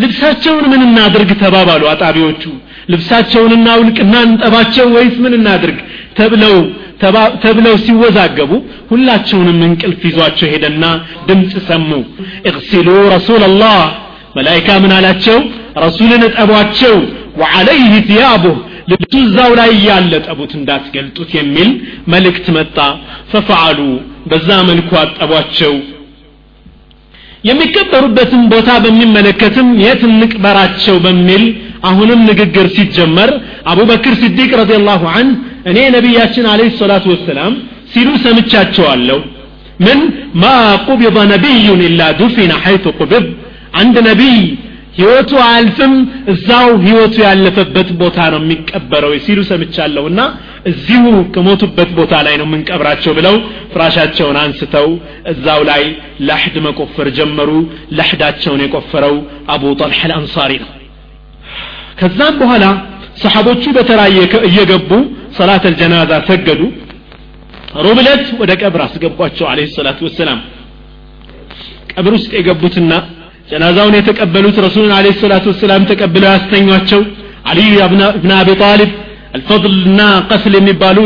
ልብሳቸውን ምን እናድርግ ተባባሉ አጣቢዎቹ። ልብሳቸውን እናውልቅና እንጠባቸው ወይስ ምን እናድርግ ተብለው ተብለው ሲወዛገቡ ሁላቸውንም እንቅልፍ ይዟቸው ሄደና ድምፅ ሰሙ። እግሲሉ ረሱላላህ መላይካ ምን አላቸው ረሱልን እጠቧቸው ወዓለይህ ثያቡህ ልብሱ እዛው ላይ እያለ ጠቡት እንዳትገልጡት የሚል መልእክት መጣ። ፈፈዓሉ በዛ መልኩ አጠቧቸው። የሚቀበሩበትን ቦታ በሚመለከትም የት እንቅበራቸው በሚል አሁንም ንግግር ሲጀመር አቡበክር ስዲቅ ረዲላሁ አንህ እኔ ነቢያችን አለ ሰላቱ ወሰላም ሲሉ ሰምቻቸዋለሁ። ምን ማ ቁቢض ነቢዩን ኢላ ዱፊነ ሐይቱ ቁብብ አንድ ነቢይ ህይወቱ አያልፍም። እዛው ህይወቱ ያለፈበት ቦታ ነው የሚቀበረው ሲሉ ሰምቻለሁና እዚሁ ከሞቱበት ቦታ ላይ ነው የምንቀብራቸው ብለው ፍራሻቸውን አንስተው እዛው ላይ ለሕድ መቆፈር ጀመሩ። ለሕዳቸውን የቆፈረው አቡ ጠልሐ አልአንሳሪ ነው። ከዛም በኋላ ሰሓቦቹ በተራ እየገቡ ሰላት አልጀናዛ ሰገዱ። ሮብ ወደ ቀብር አስገቧቸው አለይሂ ሰላቱ ወሰላም። ቀብር ውስጥ የገቡትና ጀናዛውን የተቀበሉት ረሱሉን አለ ሰላቱ ወሰላም ተቀብለው ያስተኟቸው አልዩ ብን አቢ ጣሊብ አልፈضልና ቀስል የሚባሉ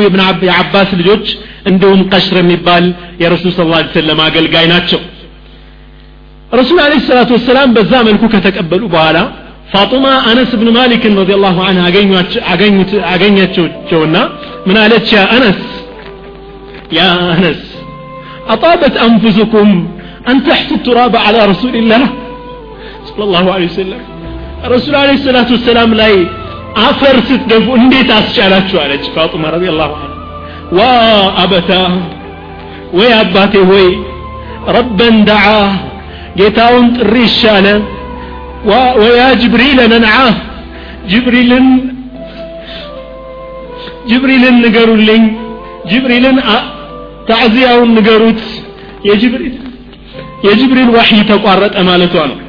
የአባስ ልጆች እንዲሁም ቀሽር የሚባል የረሱል ስ ላ ሰለም አገልጋይ ናቸው ረሱል አለ ሰላቱ ወሰላም በዛ መልኩ ከተቀበሉ በኋላ ፋጡማ አነስ ብን ማሊክን ረዲ ላሁ አንህ አገኛቸውና ምን አለች ያ አነስ ያ አነስ أطابت أنفسكم أن تحثوا التراب على رسول الله صلى الله عليه وسلم ረሱል عليه الصلاة والسلام ላይ አፈር ስትደፉ እንዴት አስቻላችሁ አለች ፋጡማ رضي الله عنها وابتا ويا أباتي وي ربا دعا جيتاون ريشانا ويا جبريل ننعاه جبريل جبريل نقروا لين جبريل تعزيه نقروت يا جبريل يا جبريل وحي تقارت أمالتوانو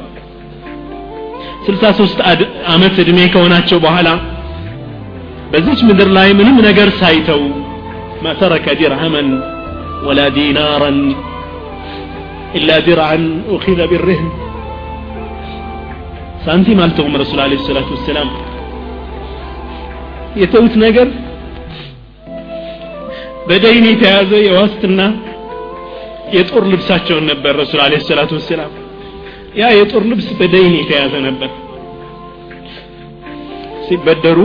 63 ዓመት እድሜ ከሆናቸው በኋላ በዚች ምድር ላይ ምንም ነገር ሳይተው ما ترك درهما ولا دينارا إلا درعا أخذ برهن ሳንቲም አልተውም ረሱል عليه الصلاة والسلام። የተውት ነገር በ دين የተያዘ የዋስትና የጦር ልብሳቸውን ነበር ረሱል عليه الصلاة والسلام። ያ የጦር ልብስ በደይን የተያዘ ነበር ሲበደሩ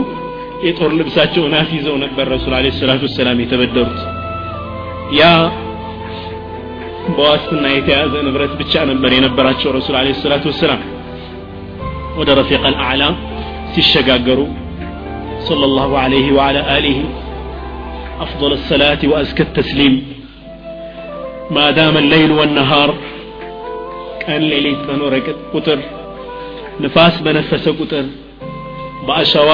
የጦር ልብሳቸውን አስይዘው ነበር ረሱል አለ ሰላቱ ወሰላም የተበደሩት ያ በዋስትና የተያዘ ንብረት ብቻ ነበር የነበራቸው ረሱል አለ ሰላቱ ወሰላም ወደ ረፊቅ አልአዕላ ሲሸጋገሩ صلى الله عليه وعلى آله أفضل الصلاة وأزكى التسليم ما دام الليل والنهار ቀን ሌሊት በኖረ ቁጥር ንፋስ በነፈሰ ቁጥር በአሸዋ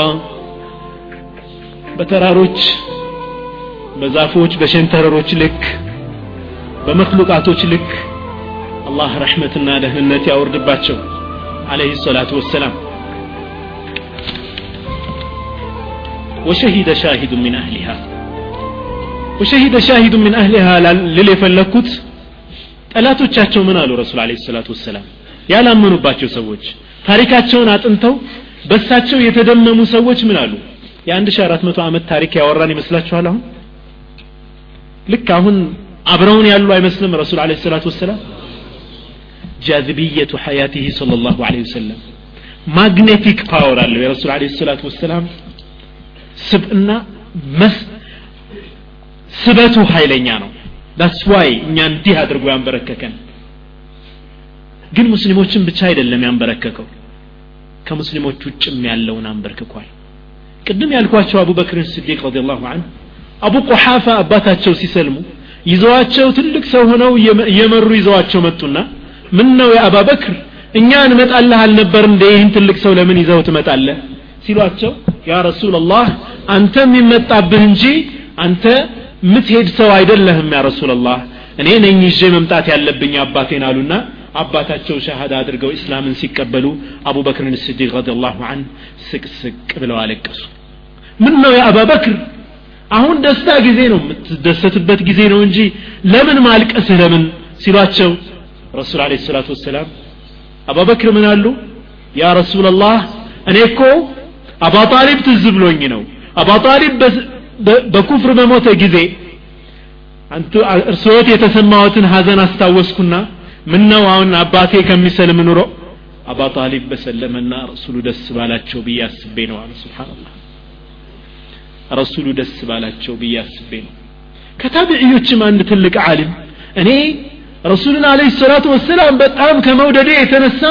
በተራሮች በዛፎች በሸንተረሮች ልክ በመክሉቃቶች ልክ አላህ ረሕመትና ደህንነት ያወርድባቸው عليه الصلاة والسلام وشهد شاهد من أهلها وشهد شاهد من أهلها للي فلكت ጠላቶቻቸው ምን አሉ? ረሱል አለ ሰላቱ ወሰላም ያላመኑባቸው ሰዎች ታሪካቸውን አጥንተው በሳቸው የተደመሙ ሰዎች ምን አሉ? የ1400 ዓመት ታሪክ ያወራን ይመስላችኋል አሁን? ልክ አሁን አብረውን ያሉ አይመስልም ረሱል አለ ሰላቱ ወሰላም? ጃዝብየቱ ሐያቲህ ሰለላሁ ላሁ ወሰለም magnetic power አለው የረሱል አለ ሰላቱ ወሰላም። ስብእና ስበቱ ኃይለኛ ነው። that's why እኛ እንዲህ አድርጎ ያንበረከከን ግን ሙስሊሞችን ብቻ አይደለም ያንበረከከው ከሙስሊሞች ውጭም ያለውን አንበርክኳል ቅድም ያልኳቸው አቡበክርን ስዲቅ ረዲየላሁ ዐንሁ አቡ ቁሓፋ አባታቸው ሲሰልሙ ይዘዋቸው ትልቅ ሰው ሆነው እየመሩ ይዘዋቸው መጡና ምን ነው የአባበክር እኛ እንመጣለህ አልነበር እንደ ይህን ትልቅ ሰው ለምን ይዘው ትመጣለህ ሲሏቸው ያ ረሱላላህ አንተ የሚመጣብህ እንጂ አንተ ምትሄድ ሰው አይደለህም ያ ረሱላላህ እኔ ነኝ ይዤ መምጣት ያለብኝ አባቴን አሉና አባታቸው ሸሃዳ አድርገው እስላምን ሲቀበሉ አቡበክርን ስዲቅ ረዲየላሁ ዐን ስቅ ስቅ ብለው አለቀሱ። ምን ነው የአባበክር አሁን ደስታ ጊዜ ነው የምትደሰትበት ጊዜ ነው እንጂ ለምን ማልቀስህ ለምን ሲሏቸው ረሱል አለ ሰላቱ ወሰላም አቡበክር ምን አሉ? ያ ረሱላላህ እኔ እኮ አባ ጣሊብ ትዝ ብሎኝ ነው። አባ ጣሊብ በኩፍር በሞተ ጊዜ እርስዎት የተሰማዎትን ሀዘን አስታወስኩና ምን ነው አሁን አባቴ ከሚሰልም ኑሮ? አባ ጣሊብ በሰለመና ረሱሉ ደስ ባላቸው ብዬ አስቤ ነው አለ ስብሓንላህ ረሱሉ ደስ ባላቸው ብዬ አስቤ ነው። ከታቢዕዮችም አንድ ትልቅ ዓሊም እኔ ረሱልን አለ ሰላቱ ወሰላም በጣም ከመውደዴ የተነሳ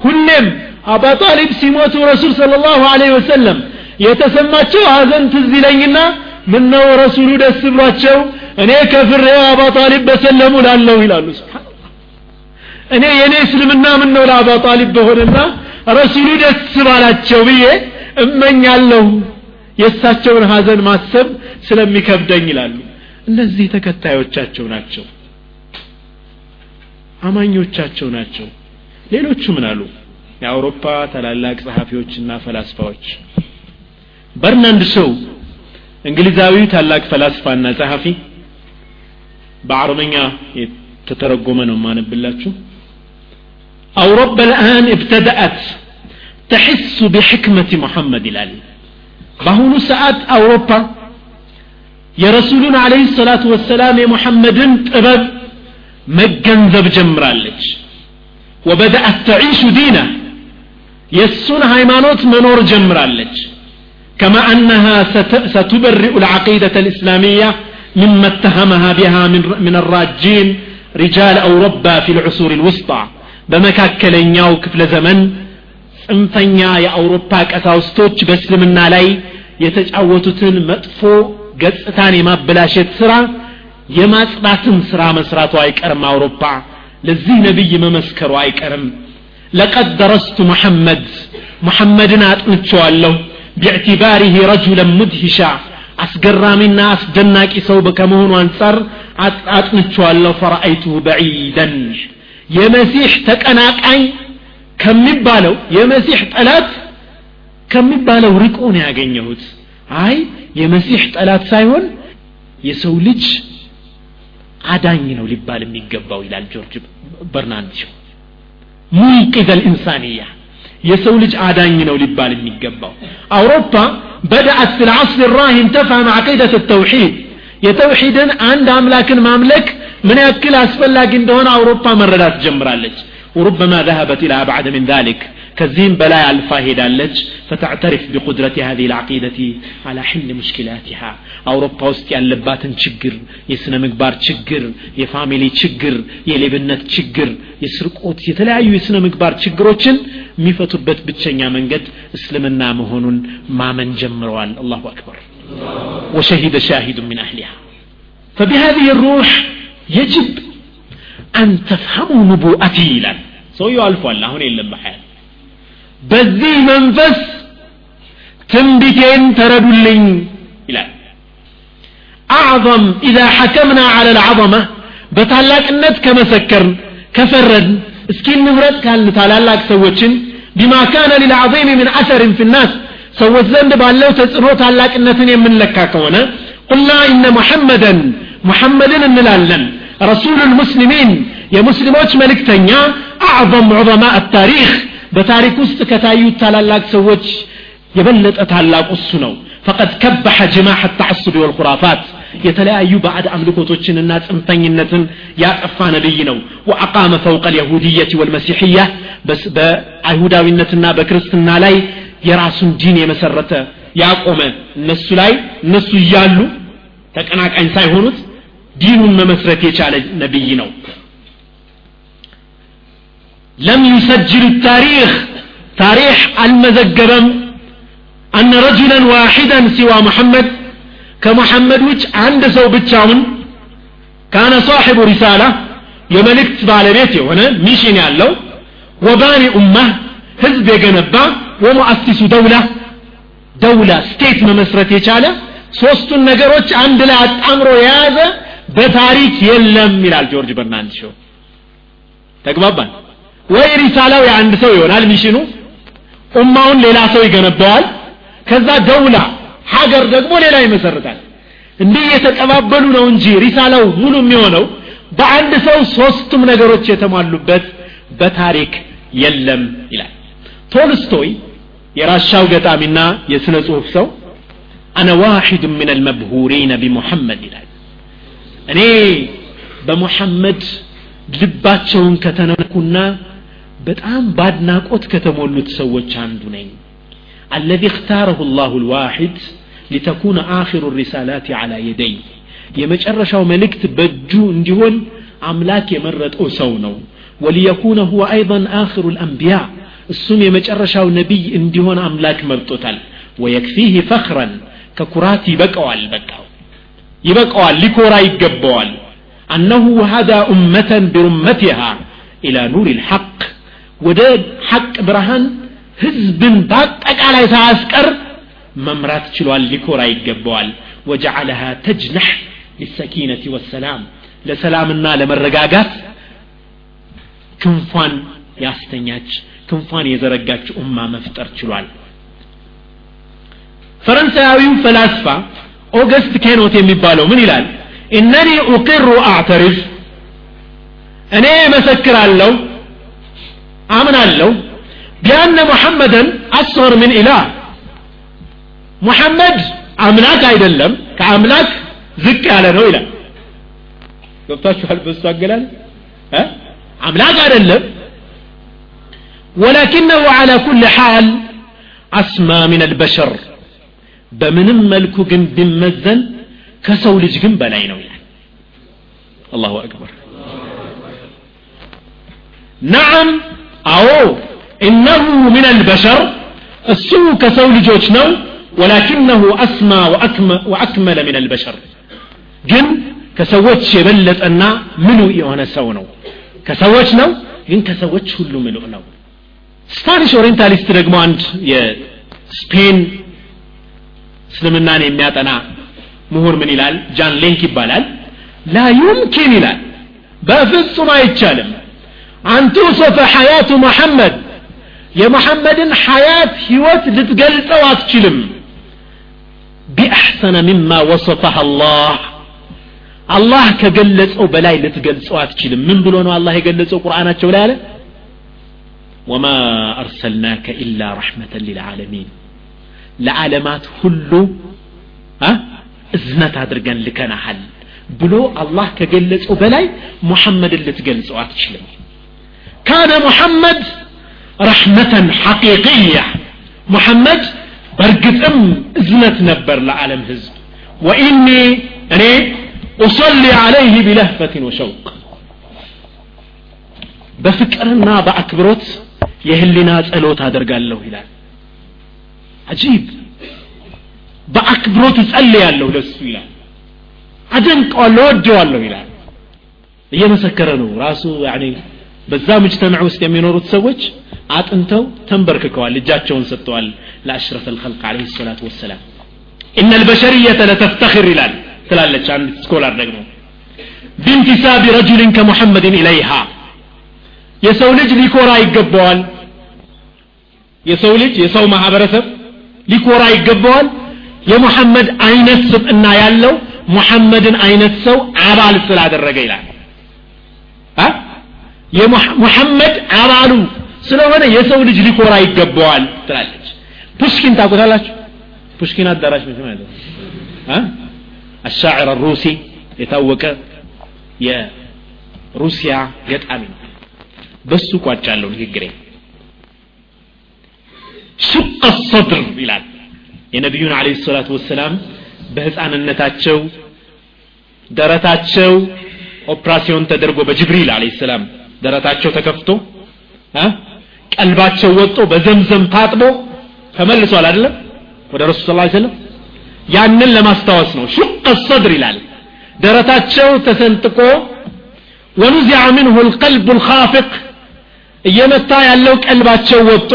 ሁሌም አባ ጣሊብ ሲሞቱ ረሱል ስለ ላሁ ወሰለም የተሰማቸው ሀዘን ትዝ ይለኝና ምነው ረሱሉ ደስ ብሏቸው? እኔ ከፍሬው አባ ጣሊብ በሰለሙ ላለሁ ይላሉ። እኔ የእኔ እስልምና ምነው ለአባ ጣሊብ በሆነና ረሱሉ ደስ ባላቸው ብዬ እመኛለሁ። የእሳቸውን ሀዘን ማሰብ ስለሚከብደኝ ይላሉ። እነዚህ ተከታዮቻቸው ናቸው። አማኞቻቸው ናቸው። ሌሎቹ ምን አሉ? የአውሮፓ ታላላቅ ጸሐፊዎችና ፈላስፋዎች በርናንድ ሾው እንግሊዛዊ ታላቅ ፈላስፋና ጸሐፊ በአረበኛ የተተረጎመ ነው ማነብላችሁ أوروبا الآن ابتدأت تحس بحكمة محمد الآن በአሁኑ ሰዓት አውሮፓ የረሱሉን አለህ ሰላቱ ወሰላም የሙሐመድን ጥበብ መገንዘብ ጀምራለች ወበደአት ተዒሹ ዲነ የእሱን ሃይማኖት መኖር ጀምራለች كما أنها ستبرئ العقيدة الإسلامية مما اتهمها بها من, من الراجين رجال أوروبا في العصور الوسطى በመካከለኛው ክፍለ ዘመን ጽንፈኛ የአውሮፓ ቀሳውስቶች በእስልምና ላይ የተጫወቱትን መጥፎ ገጽታን የማበላሸት ስራ የማጽዳትን ስራ መስራቱ አይቀርም አውሮፓ ለዚህ ነቢይ መመስከሩ አይቀርም ለቀድ ደረስቱ መሐመድ ሙሐመድን አጥንቸዋለሁ ቢዕትባሪህ ረጁለን ሙድሂሻ አስገራሚና አስደናቂ ሰው ከመሆኑ አንጻር አጥንቸዋለሁ ፈረአይቱሁ በዒደን የመሲሕ ተቀናቃኝ ከሚባለው የመሲሕ ጠላት ከሚባለው ርቆ ነው ያገኘሁት አይ የመሲሕ ጠላት ሳይሆን የሰው ልጅ አዳኝ ነው ሊባል የሚገባው ይላል ጆርጅ በርናንድ ሙንቂዘ ልኢንሳንያ የሰው ልጅ አዳኝ ነው ሊባል የሚገባው አውሮፓ بدأت في العصر الراهن تفهم عقيدة التوحيد የተውሂድን አንድ አምላክን ማምለክ ምን ያክል አስፈላጊ እንደሆነ አውሮፓ መረዳት ጀምራለች وربما ذهبت إلى أبعد من ذلك كزين بلا ألفا هدالج فتعترف بقدرة هذه العقيدة على حل مشكلاتها أوروبا وسط ያለባት ችግር የስነ ምግባር ችግር የፋሚሊ ችግር የሌብነት ችግር የስርቆት የተለያዩ የስነ ምግባር ችግሮችን የሚፈቱበት ብቸኛ መንገድ እስልምና መሆኑን ማመን ጀምረዋል አላሁ አክበር وشهد شاهد من أهلها فبهذه الروح يجب أن تفهموا نبوءتي ይላል ሰውየው አልፏል አሁን የለም በሐያት በዚህ መንፈስ ትንቢቴን ተረዱልኝ ይላል አዕظም ኢዛ ሐከምና ዓለ ልዓظመ በታላቅነት ከመሰከርን ከፈረድን እስኪ እንምረጥ ካልን ታላላቅ ሰዎችን ቢማ ካነ ሊልዓظም ምን አሰርን ፊናስ ሰዎች ዘንድ ባለው ተጽዕኖ ታላቅነትን የምንለካ ከሆነ ቁልና ኢነ ሙሐመደን ሙሐመድን እንላለን ረሱሉ ልሙስሊሚን የሙስሊሞች መልእክተኛ አዕظም ዑظማ አታሪክ በታሪክ ውስጥ ከታዩት ታላላቅ ሰዎች የበለጠ ታላቁ እሱ ነው ፈቀድ ከበሐ ጅማሕ ተዓሱብ ወልኹራፋት የተለያዩ ባዕድ አምልኮቶችንና ጽንፈኝነትን ያጠፋ ነቢይ ነው ወአቃመ ፈውቀ ልየሁድየት ወልመሲሕያ በአይሁዳዊነትና በክርስትና ላይ የራሱን ዲን የመሰረተ ያቆመ እነሱ ላይ እነሱ እያሉ ተቀናቃኝ ሳይሆኑት ዲኑን መመስረት የቻለ ነቢይ ነው ለም ዩሰጅል ታሪክ ታሪክ አልመዘገበም አነ ረጁለን ዋሒደን ሲዋ ሙሐመድ ከሙሐመድ ውጭ አንድ ሰው ብቻውን كان صاحب رسالة የመልእክት ባለቤት የሆነ mission ያለው وباني أمة ህዝብ የገነባ ومؤسس دولة دولة state መመስረት የቻለ ሶስቱን ነገሮች አንድ ላይ አጣምሮ የያዘ በታሪክ የለም ይላል ጆርጅ በርናንድ ሾው ተግባባን ወይ رسالة ው የአንድ ሰው ይሆናል mission ኑ أمة ውን ሌላ ሰው ይገነባዋል። ከዛ دولة ሀገር ደግሞ ሌላ ይመሰርታል። እንዲህ የተቀባበሉ ነው እንጂ ሪሳላው ሙሉ የሚሆነው በአንድ ሰው ሶስቱም ነገሮች የተሟሉበት በታሪክ የለም ይላል። ቶልስቶይ የራሻው ገጣሚና የስነ ጽሁፍ ሰው አነ ዋሒድ ምን አልመብሁሪነ ቢሙሐመድ ይላል። እኔ በሙሐመድ ልባቸውን ከተነኩና በጣም ባድናቆት ከተሞሉት ሰዎች አንዱ ነኝ الذي اختاره الله الواحد لتكون آخر الرسالات على يدي የመጨረሻው መልእክት በእጁ እንዲሆን አምላክ የመረጠው ሰው ነው وليكون هو أيضا آخر الأنبياء እሱም የመጨረሻው ነቢይ እንዲሆን አምላክ መርጦታል ወየክፊህ ፈኽረን ከኩራት ይበቀዋል በቃው ይበቀዋል ሊኮራ ይገባዋል አነሁ ሀዳ ኡመተን ቢሩመቲሃ ኢላ ኑር ልሐቅ ወደ ሐቅ ብርሃን ህዝብን በአጠቃላይ ሳያስቀር መምራት ችሏል ሊኮራ ይገባዋል ወጀዓለሃ ተጅነሕ ሊሰኪነት ወሰላም ለሰላምና ለመረጋጋት ክንፏን ያስተኛች ክንፏን የዘረጋች ኡማ መፍጠር ችሏል ፈረንሳያዊው ፈላስፋ ኦገስት ኬኖት የሚባለው ምን ይላል ኢነኒ ኡቅሩ አዕተሪፍ እኔ መሰክራለሁ አምናለሁ ቢአነ ሙሐመደን አስገር ምን ኢላህ ሙሐመድ አምላክ አይደለም ከአምላክ ዝቅ ያለ ነው ይላል ገብታችኋል በሱ አገላል አምላክ አይደለም ولكنه على كل حال أسمى من البشر بمن ملكو جن بمزن كسو لج جن بلاينو يعني الله أكبر نعم አዎ إنه من البشر እሱ ከሰው ልጆች ነው። ولكنه أسمى وأكمل من البشر ግን ከሰዎች የበለጠና ምሉ የሆነ ሰው ነው። ከሰዎች ነው ግን ከሰዎች ሁሉ ምሉ ነው። Spanish orientalist ደግሞ አንድ የስፔን እስልምናን የሚያጠና ምሁር ምን ይላል? ጃን ሌንክ ይባላል። ላ ዩምኪን ይላል። በፍጹም አይቻልም። አንቱ ሰፈ ሐያቱ መሐመድ የመሐመድን ሐያት ህይወት ልትገልጸው አትችልም ቢአሕሰነ ሚማ ወሰፈህ አላህ አላህ ከገለጸው በላይ ልትገልጸው አትችልም ምን ብሎ ነው አላህ የገለጸው ቁርአናቸው ላይ አለ ወማ አርሰልናከ ኢላ ረሕመተን ሊልዓለሚን ለዓለማት ሁሉ እዝነት አድርገን ልከናሃል ብሎ አላህ ከገለጸው በላይ ሙሐመድን ልትገልጸው አትችልም ካነ ሙሐመድ ረሕመተን ሐቂቅያ ሙሐመድ በእርግጥም እዝነት ነበር ለዓለም ህዝብ ወኢኒ እኔ أصلي عليه بلهفة وشوق بفكرنا بأكبروت يهلنا ጸሎት አደርጋለሁ ይላል አጂብ በአክብሮት እጸልያለሁ ለሱ ይላል አደንቀዋለሁ ወደዋለሁ ይላል እየመሰከረ ነው ራሱ ያኔ በዛ ሙጅተማዕ ውስጥ የሚኖሩት ሰዎች አጥንተው ተንበርክከዋል እጃቸውን ሰጥተዋል ለአሽረፍ አልኸልቅ አለይሂ ሰላቱ ወሰላም። ኢነ አልበሸሪየተ ለተፍተኽር ይላል ትላለች አንድ ስኮላር ደግሞ። بانتساب رجل كمحمد إليها። የሰው ልጅ ሊኮራ ይገባዋል። የሰው ልጅ የሰው ማህበረሰብ ሊኮራ ይገባዋል። የሙሐመድ አይነት ስብዕና ያለው ሙሐመድን አይነት ሰው አባል ስላደረገ ይላል የሙሐመድ አባሉ ስለሆነ የሰው ልጅ ሊኮራ ይገባዋል ትላለች። ፑሽኪን ታቁታላችሁ ፑሽኪን አዳራሽ መቼ ማለት አሻዕር ሩሲ የታወቀ የሩሲያ ገጣሚ ነው። በሱ ቋጫለሁ ንግግሬ። ሱቅ ሰድር ይላል። የነቢዩን አለ ሰላቱ ወሰላም በህፃንነታቸው ደረታቸው ኦፕራሲዮን ተደርጎ በጅብሪል አለ ሰላም ደረታቸው ተከፍቶ ቀልባቸው ወጦ በዘምዘም ታጥቦ ተመልሷል አይደለም ወደ ረሱል ስ ሰለም ያንን ለማስታወስ ነው ሹቀ ሰድር ይላል ደረታቸው ተሰንጥቆ ወኑዚዐ ምንሁ ልቀልቡ ልካፍቅ እየመታ ያለው ቀልባቸው ወጥቶ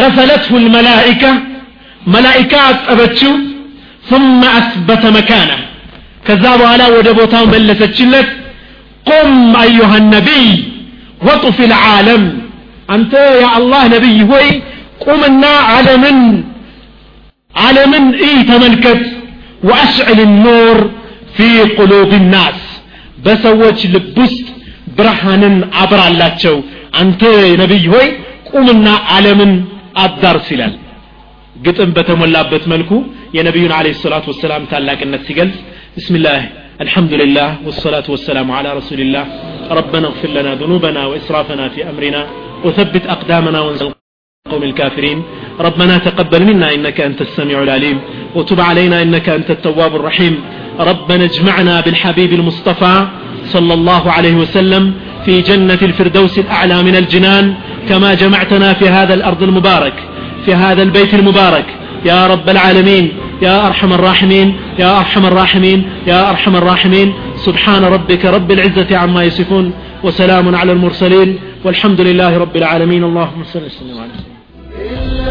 غسلته الملائكة ملائكة أتبتشو ثم أثبت مكانه كذاب على ودبوتا ملسة قم أيها النبي وطف العالم أنت يا الله نبي هوي قمنا عالما عالما إيه تملكت وأشعل النور في قلوب الناس بسوتش لبست برهانا عبر اللاتشو أنت نبي هوي قمنا عالما አዳርስ ይላል ግጥም በተሞላበት መልኩ የነቢዩን አለ ሰላቱ ወሰላም ታላቅነት ሲገልጽ ብስምላህ الحمد لله والصلاة والسلام على رسول الله ربنا اغفر لنا ذنوبنا وإسرافنا في أمرنا وثبت أقدامنا وانزل القوم الكافرين. ربنا تقبل منا إنك أنت السميع العليم وتب علينا إنك أنت التواب الرحيم. ربنا اجمعنا بالحبيب المصطفى صلى الله عليه وسلم في جنة الفردوس الأعلى من الجنان كما جمعتنا في هذا الأرض المبارك في هذا البيت المبارك. يا رب العالمين يا أرحم الراحمين يا أرحم الراحمين يا أرحم الراحمين. سبحان ربك رب العزة عما يصفون وسلام على المرسلين والحمد لله رب العالمين. اللهم صل وسلم على سيدنا